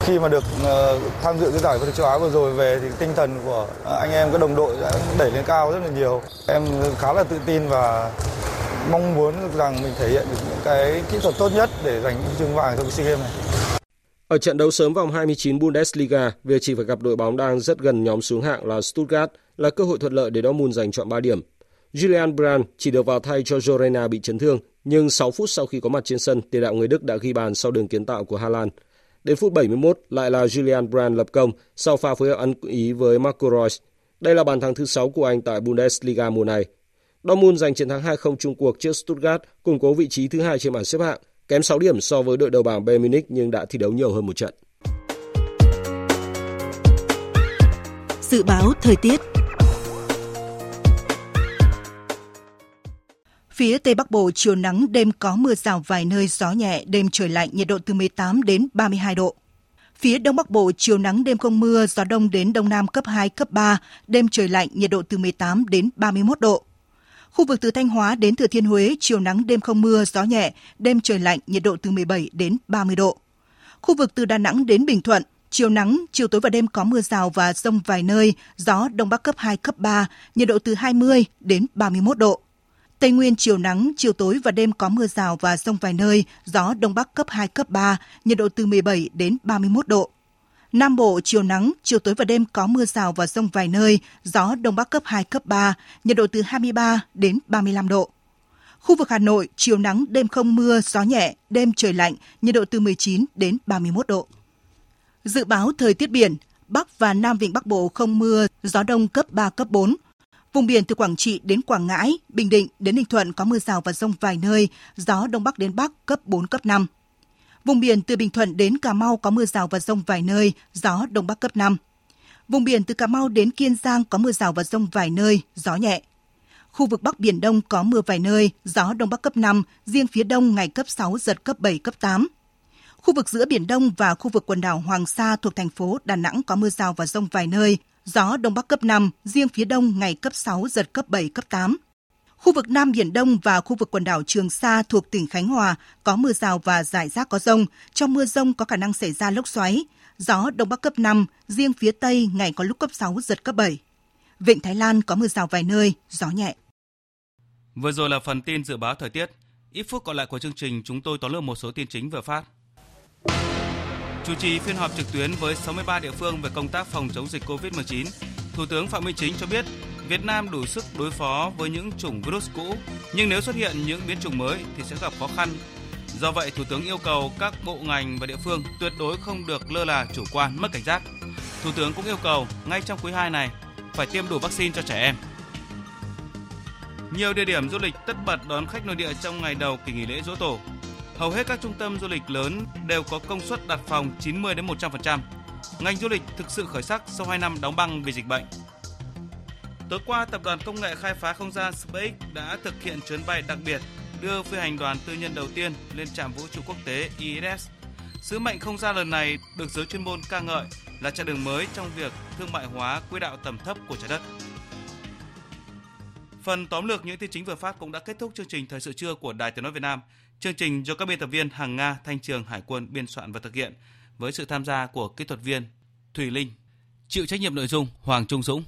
Khi mà được uh, tham dự cái giải vô địch châu Á vừa rồi về thì tinh thần của anh em các đồng đội đã đẩy lên cao rất là nhiều. Em khá là tự tin và mong muốn rằng mình thể hiện được những cái kỹ thuật tốt nhất để giành huy chương vàng trong SEA Games này. Ở trận đấu sớm vòng 29 Bundesliga, việc chỉ phải gặp đội bóng đang rất gần nhóm xuống hạng là Stuttgart là cơ hội thuận lợi để Dortmund giành chọn 3 điểm. Julian Brand chỉ được vào thay cho Jorena bị chấn thương, nhưng 6 phút sau khi có mặt trên sân, tiền đạo người Đức đã ghi bàn sau đường kiến tạo của Hà Lan. Đến phút 71 lại là Julian Brand lập công sau pha phối hợp ăn ý với Marco Reus. Đây là bàn thắng thứ 6 của anh tại Bundesliga mùa này. Dortmund giành chiến thắng 2-0 chung cuộc trước Stuttgart, củng cố vị trí thứ hai trên bảng xếp hạng, kém 6 điểm so với đội đầu bảng Bayern Munich nhưng đã thi đấu nhiều hơn một trận. Dự báo thời tiết Phía Tây Bắc Bộ chiều nắng, đêm có mưa rào vài nơi, gió nhẹ, đêm trời lạnh, nhiệt độ từ 18 đến 32 độ. Phía Đông Bắc Bộ chiều nắng đêm không mưa, gió đông đến đông nam cấp 2, cấp 3, đêm trời lạnh, nhiệt độ từ 18 đến 31 độ. Khu vực từ Thanh Hóa đến Thừa Thiên Huế chiều nắng đêm không mưa, gió nhẹ, đêm trời lạnh, nhiệt độ từ 17 đến 30 độ. Khu vực từ Đà Nẵng đến Bình Thuận chiều nắng, chiều tối và đêm có mưa rào và rông vài nơi, gió đông bắc cấp 2, cấp 3, nhiệt độ từ 20 đến 31 độ. Tây Nguyên chiều nắng, chiều tối và đêm có mưa rào và rông vài nơi, gió đông bắc cấp 2, cấp 3, nhiệt độ từ 17 đến 31 độ. Nam Bộ chiều nắng, chiều tối và đêm có mưa rào và rông vài nơi, gió đông bắc cấp 2, cấp 3, nhiệt độ từ 23 đến 35 độ. Khu vực Hà Nội, chiều nắng, đêm không mưa, gió nhẹ, đêm trời lạnh, nhiệt độ từ 19 đến 31 độ. Dự báo thời tiết biển, Bắc và Nam Vịnh Bắc Bộ không mưa, gió đông cấp 3, cấp 4, Vùng biển từ Quảng Trị đến Quảng Ngãi, Bình Định đến Ninh Thuận có mưa rào và rông vài nơi, gió đông bắc đến bắc cấp 4 cấp 5. Vùng biển từ Bình Thuận đến Cà Mau có mưa rào và rông vài nơi, gió đông bắc cấp 5. Vùng biển từ Cà Mau đến Kiên Giang có mưa rào và rông vài nơi, gió nhẹ. Khu vực Bắc Biển Đông có mưa vài nơi, gió Đông Bắc cấp 5, riêng phía Đông ngày cấp 6, giật cấp 7, cấp 8. Khu vực giữa Biển Đông và khu vực quần đảo Hoàng Sa thuộc thành phố Đà Nẵng có mưa rào và rông vài nơi, gió Đông Bắc cấp 5, riêng phía Đông ngày cấp 6, giật cấp 7, cấp 8. Khu vực Nam Biển Đông và khu vực quần đảo Trường Sa thuộc tỉnh Khánh Hòa có mưa rào và rải rác có rông. Trong mưa rông có khả năng xảy ra lốc xoáy. Gió Đông Bắc cấp 5, riêng phía Tây ngày có lúc cấp 6, giật cấp 7. Vịnh Thái Lan có mưa rào vài nơi, gió nhẹ. Vừa rồi là phần tin dự báo thời tiết. Ít phút còn lại của chương trình, chúng tôi tóm lược một số tin chính vừa phát. Chủ trì phiên họp trực tuyến với 63 địa phương về công tác phòng chống dịch COVID-19, Thủ tướng Phạm Minh Chính cho biết Việt Nam đủ sức đối phó với những chủng virus cũ, nhưng nếu xuất hiện những biến chủng mới thì sẽ gặp khó khăn. Do vậy, Thủ tướng yêu cầu các bộ ngành và địa phương tuyệt đối không được lơ là chủ quan, mất cảnh giác. Thủ tướng cũng yêu cầu ngay trong quý 2 này phải tiêm đủ vaccine cho trẻ em. Nhiều địa điểm du lịch tất bật đón khách nội địa trong ngày đầu kỳ nghỉ lễ Dỗ Tổ hầu hết các trung tâm du lịch lớn đều có công suất đặt phòng 90 đến 100%. Ngành du lịch thực sự khởi sắc sau 2 năm đóng băng vì dịch bệnh. Tối qua, tập đoàn công nghệ khai phá không gian SpaceX đã thực hiện chuyến bay đặc biệt đưa phi hành đoàn tư nhân đầu tiên lên trạm vũ trụ quốc tế ISS. Sứ mệnh không gian lần này được giới chuyên môn ca ngợi là chặng đường mới trong việc thương mại hóa quỹ đạo tầm thấp của trái đất. Phần tóm lược những tin chính vừa phát cũng đã kết thúc chương trình thời sự trưa của Đài Tiếng nói Việt Nam. Chương trình do các biên tập viên Hằng Nga, Thanh Trường, Hải quân biên soạn và thực hiện với sự tham gia của kỹ thuật viên Thùy Linh. Chịu trách nhiệm nội dung Hoàng Trung Dũng.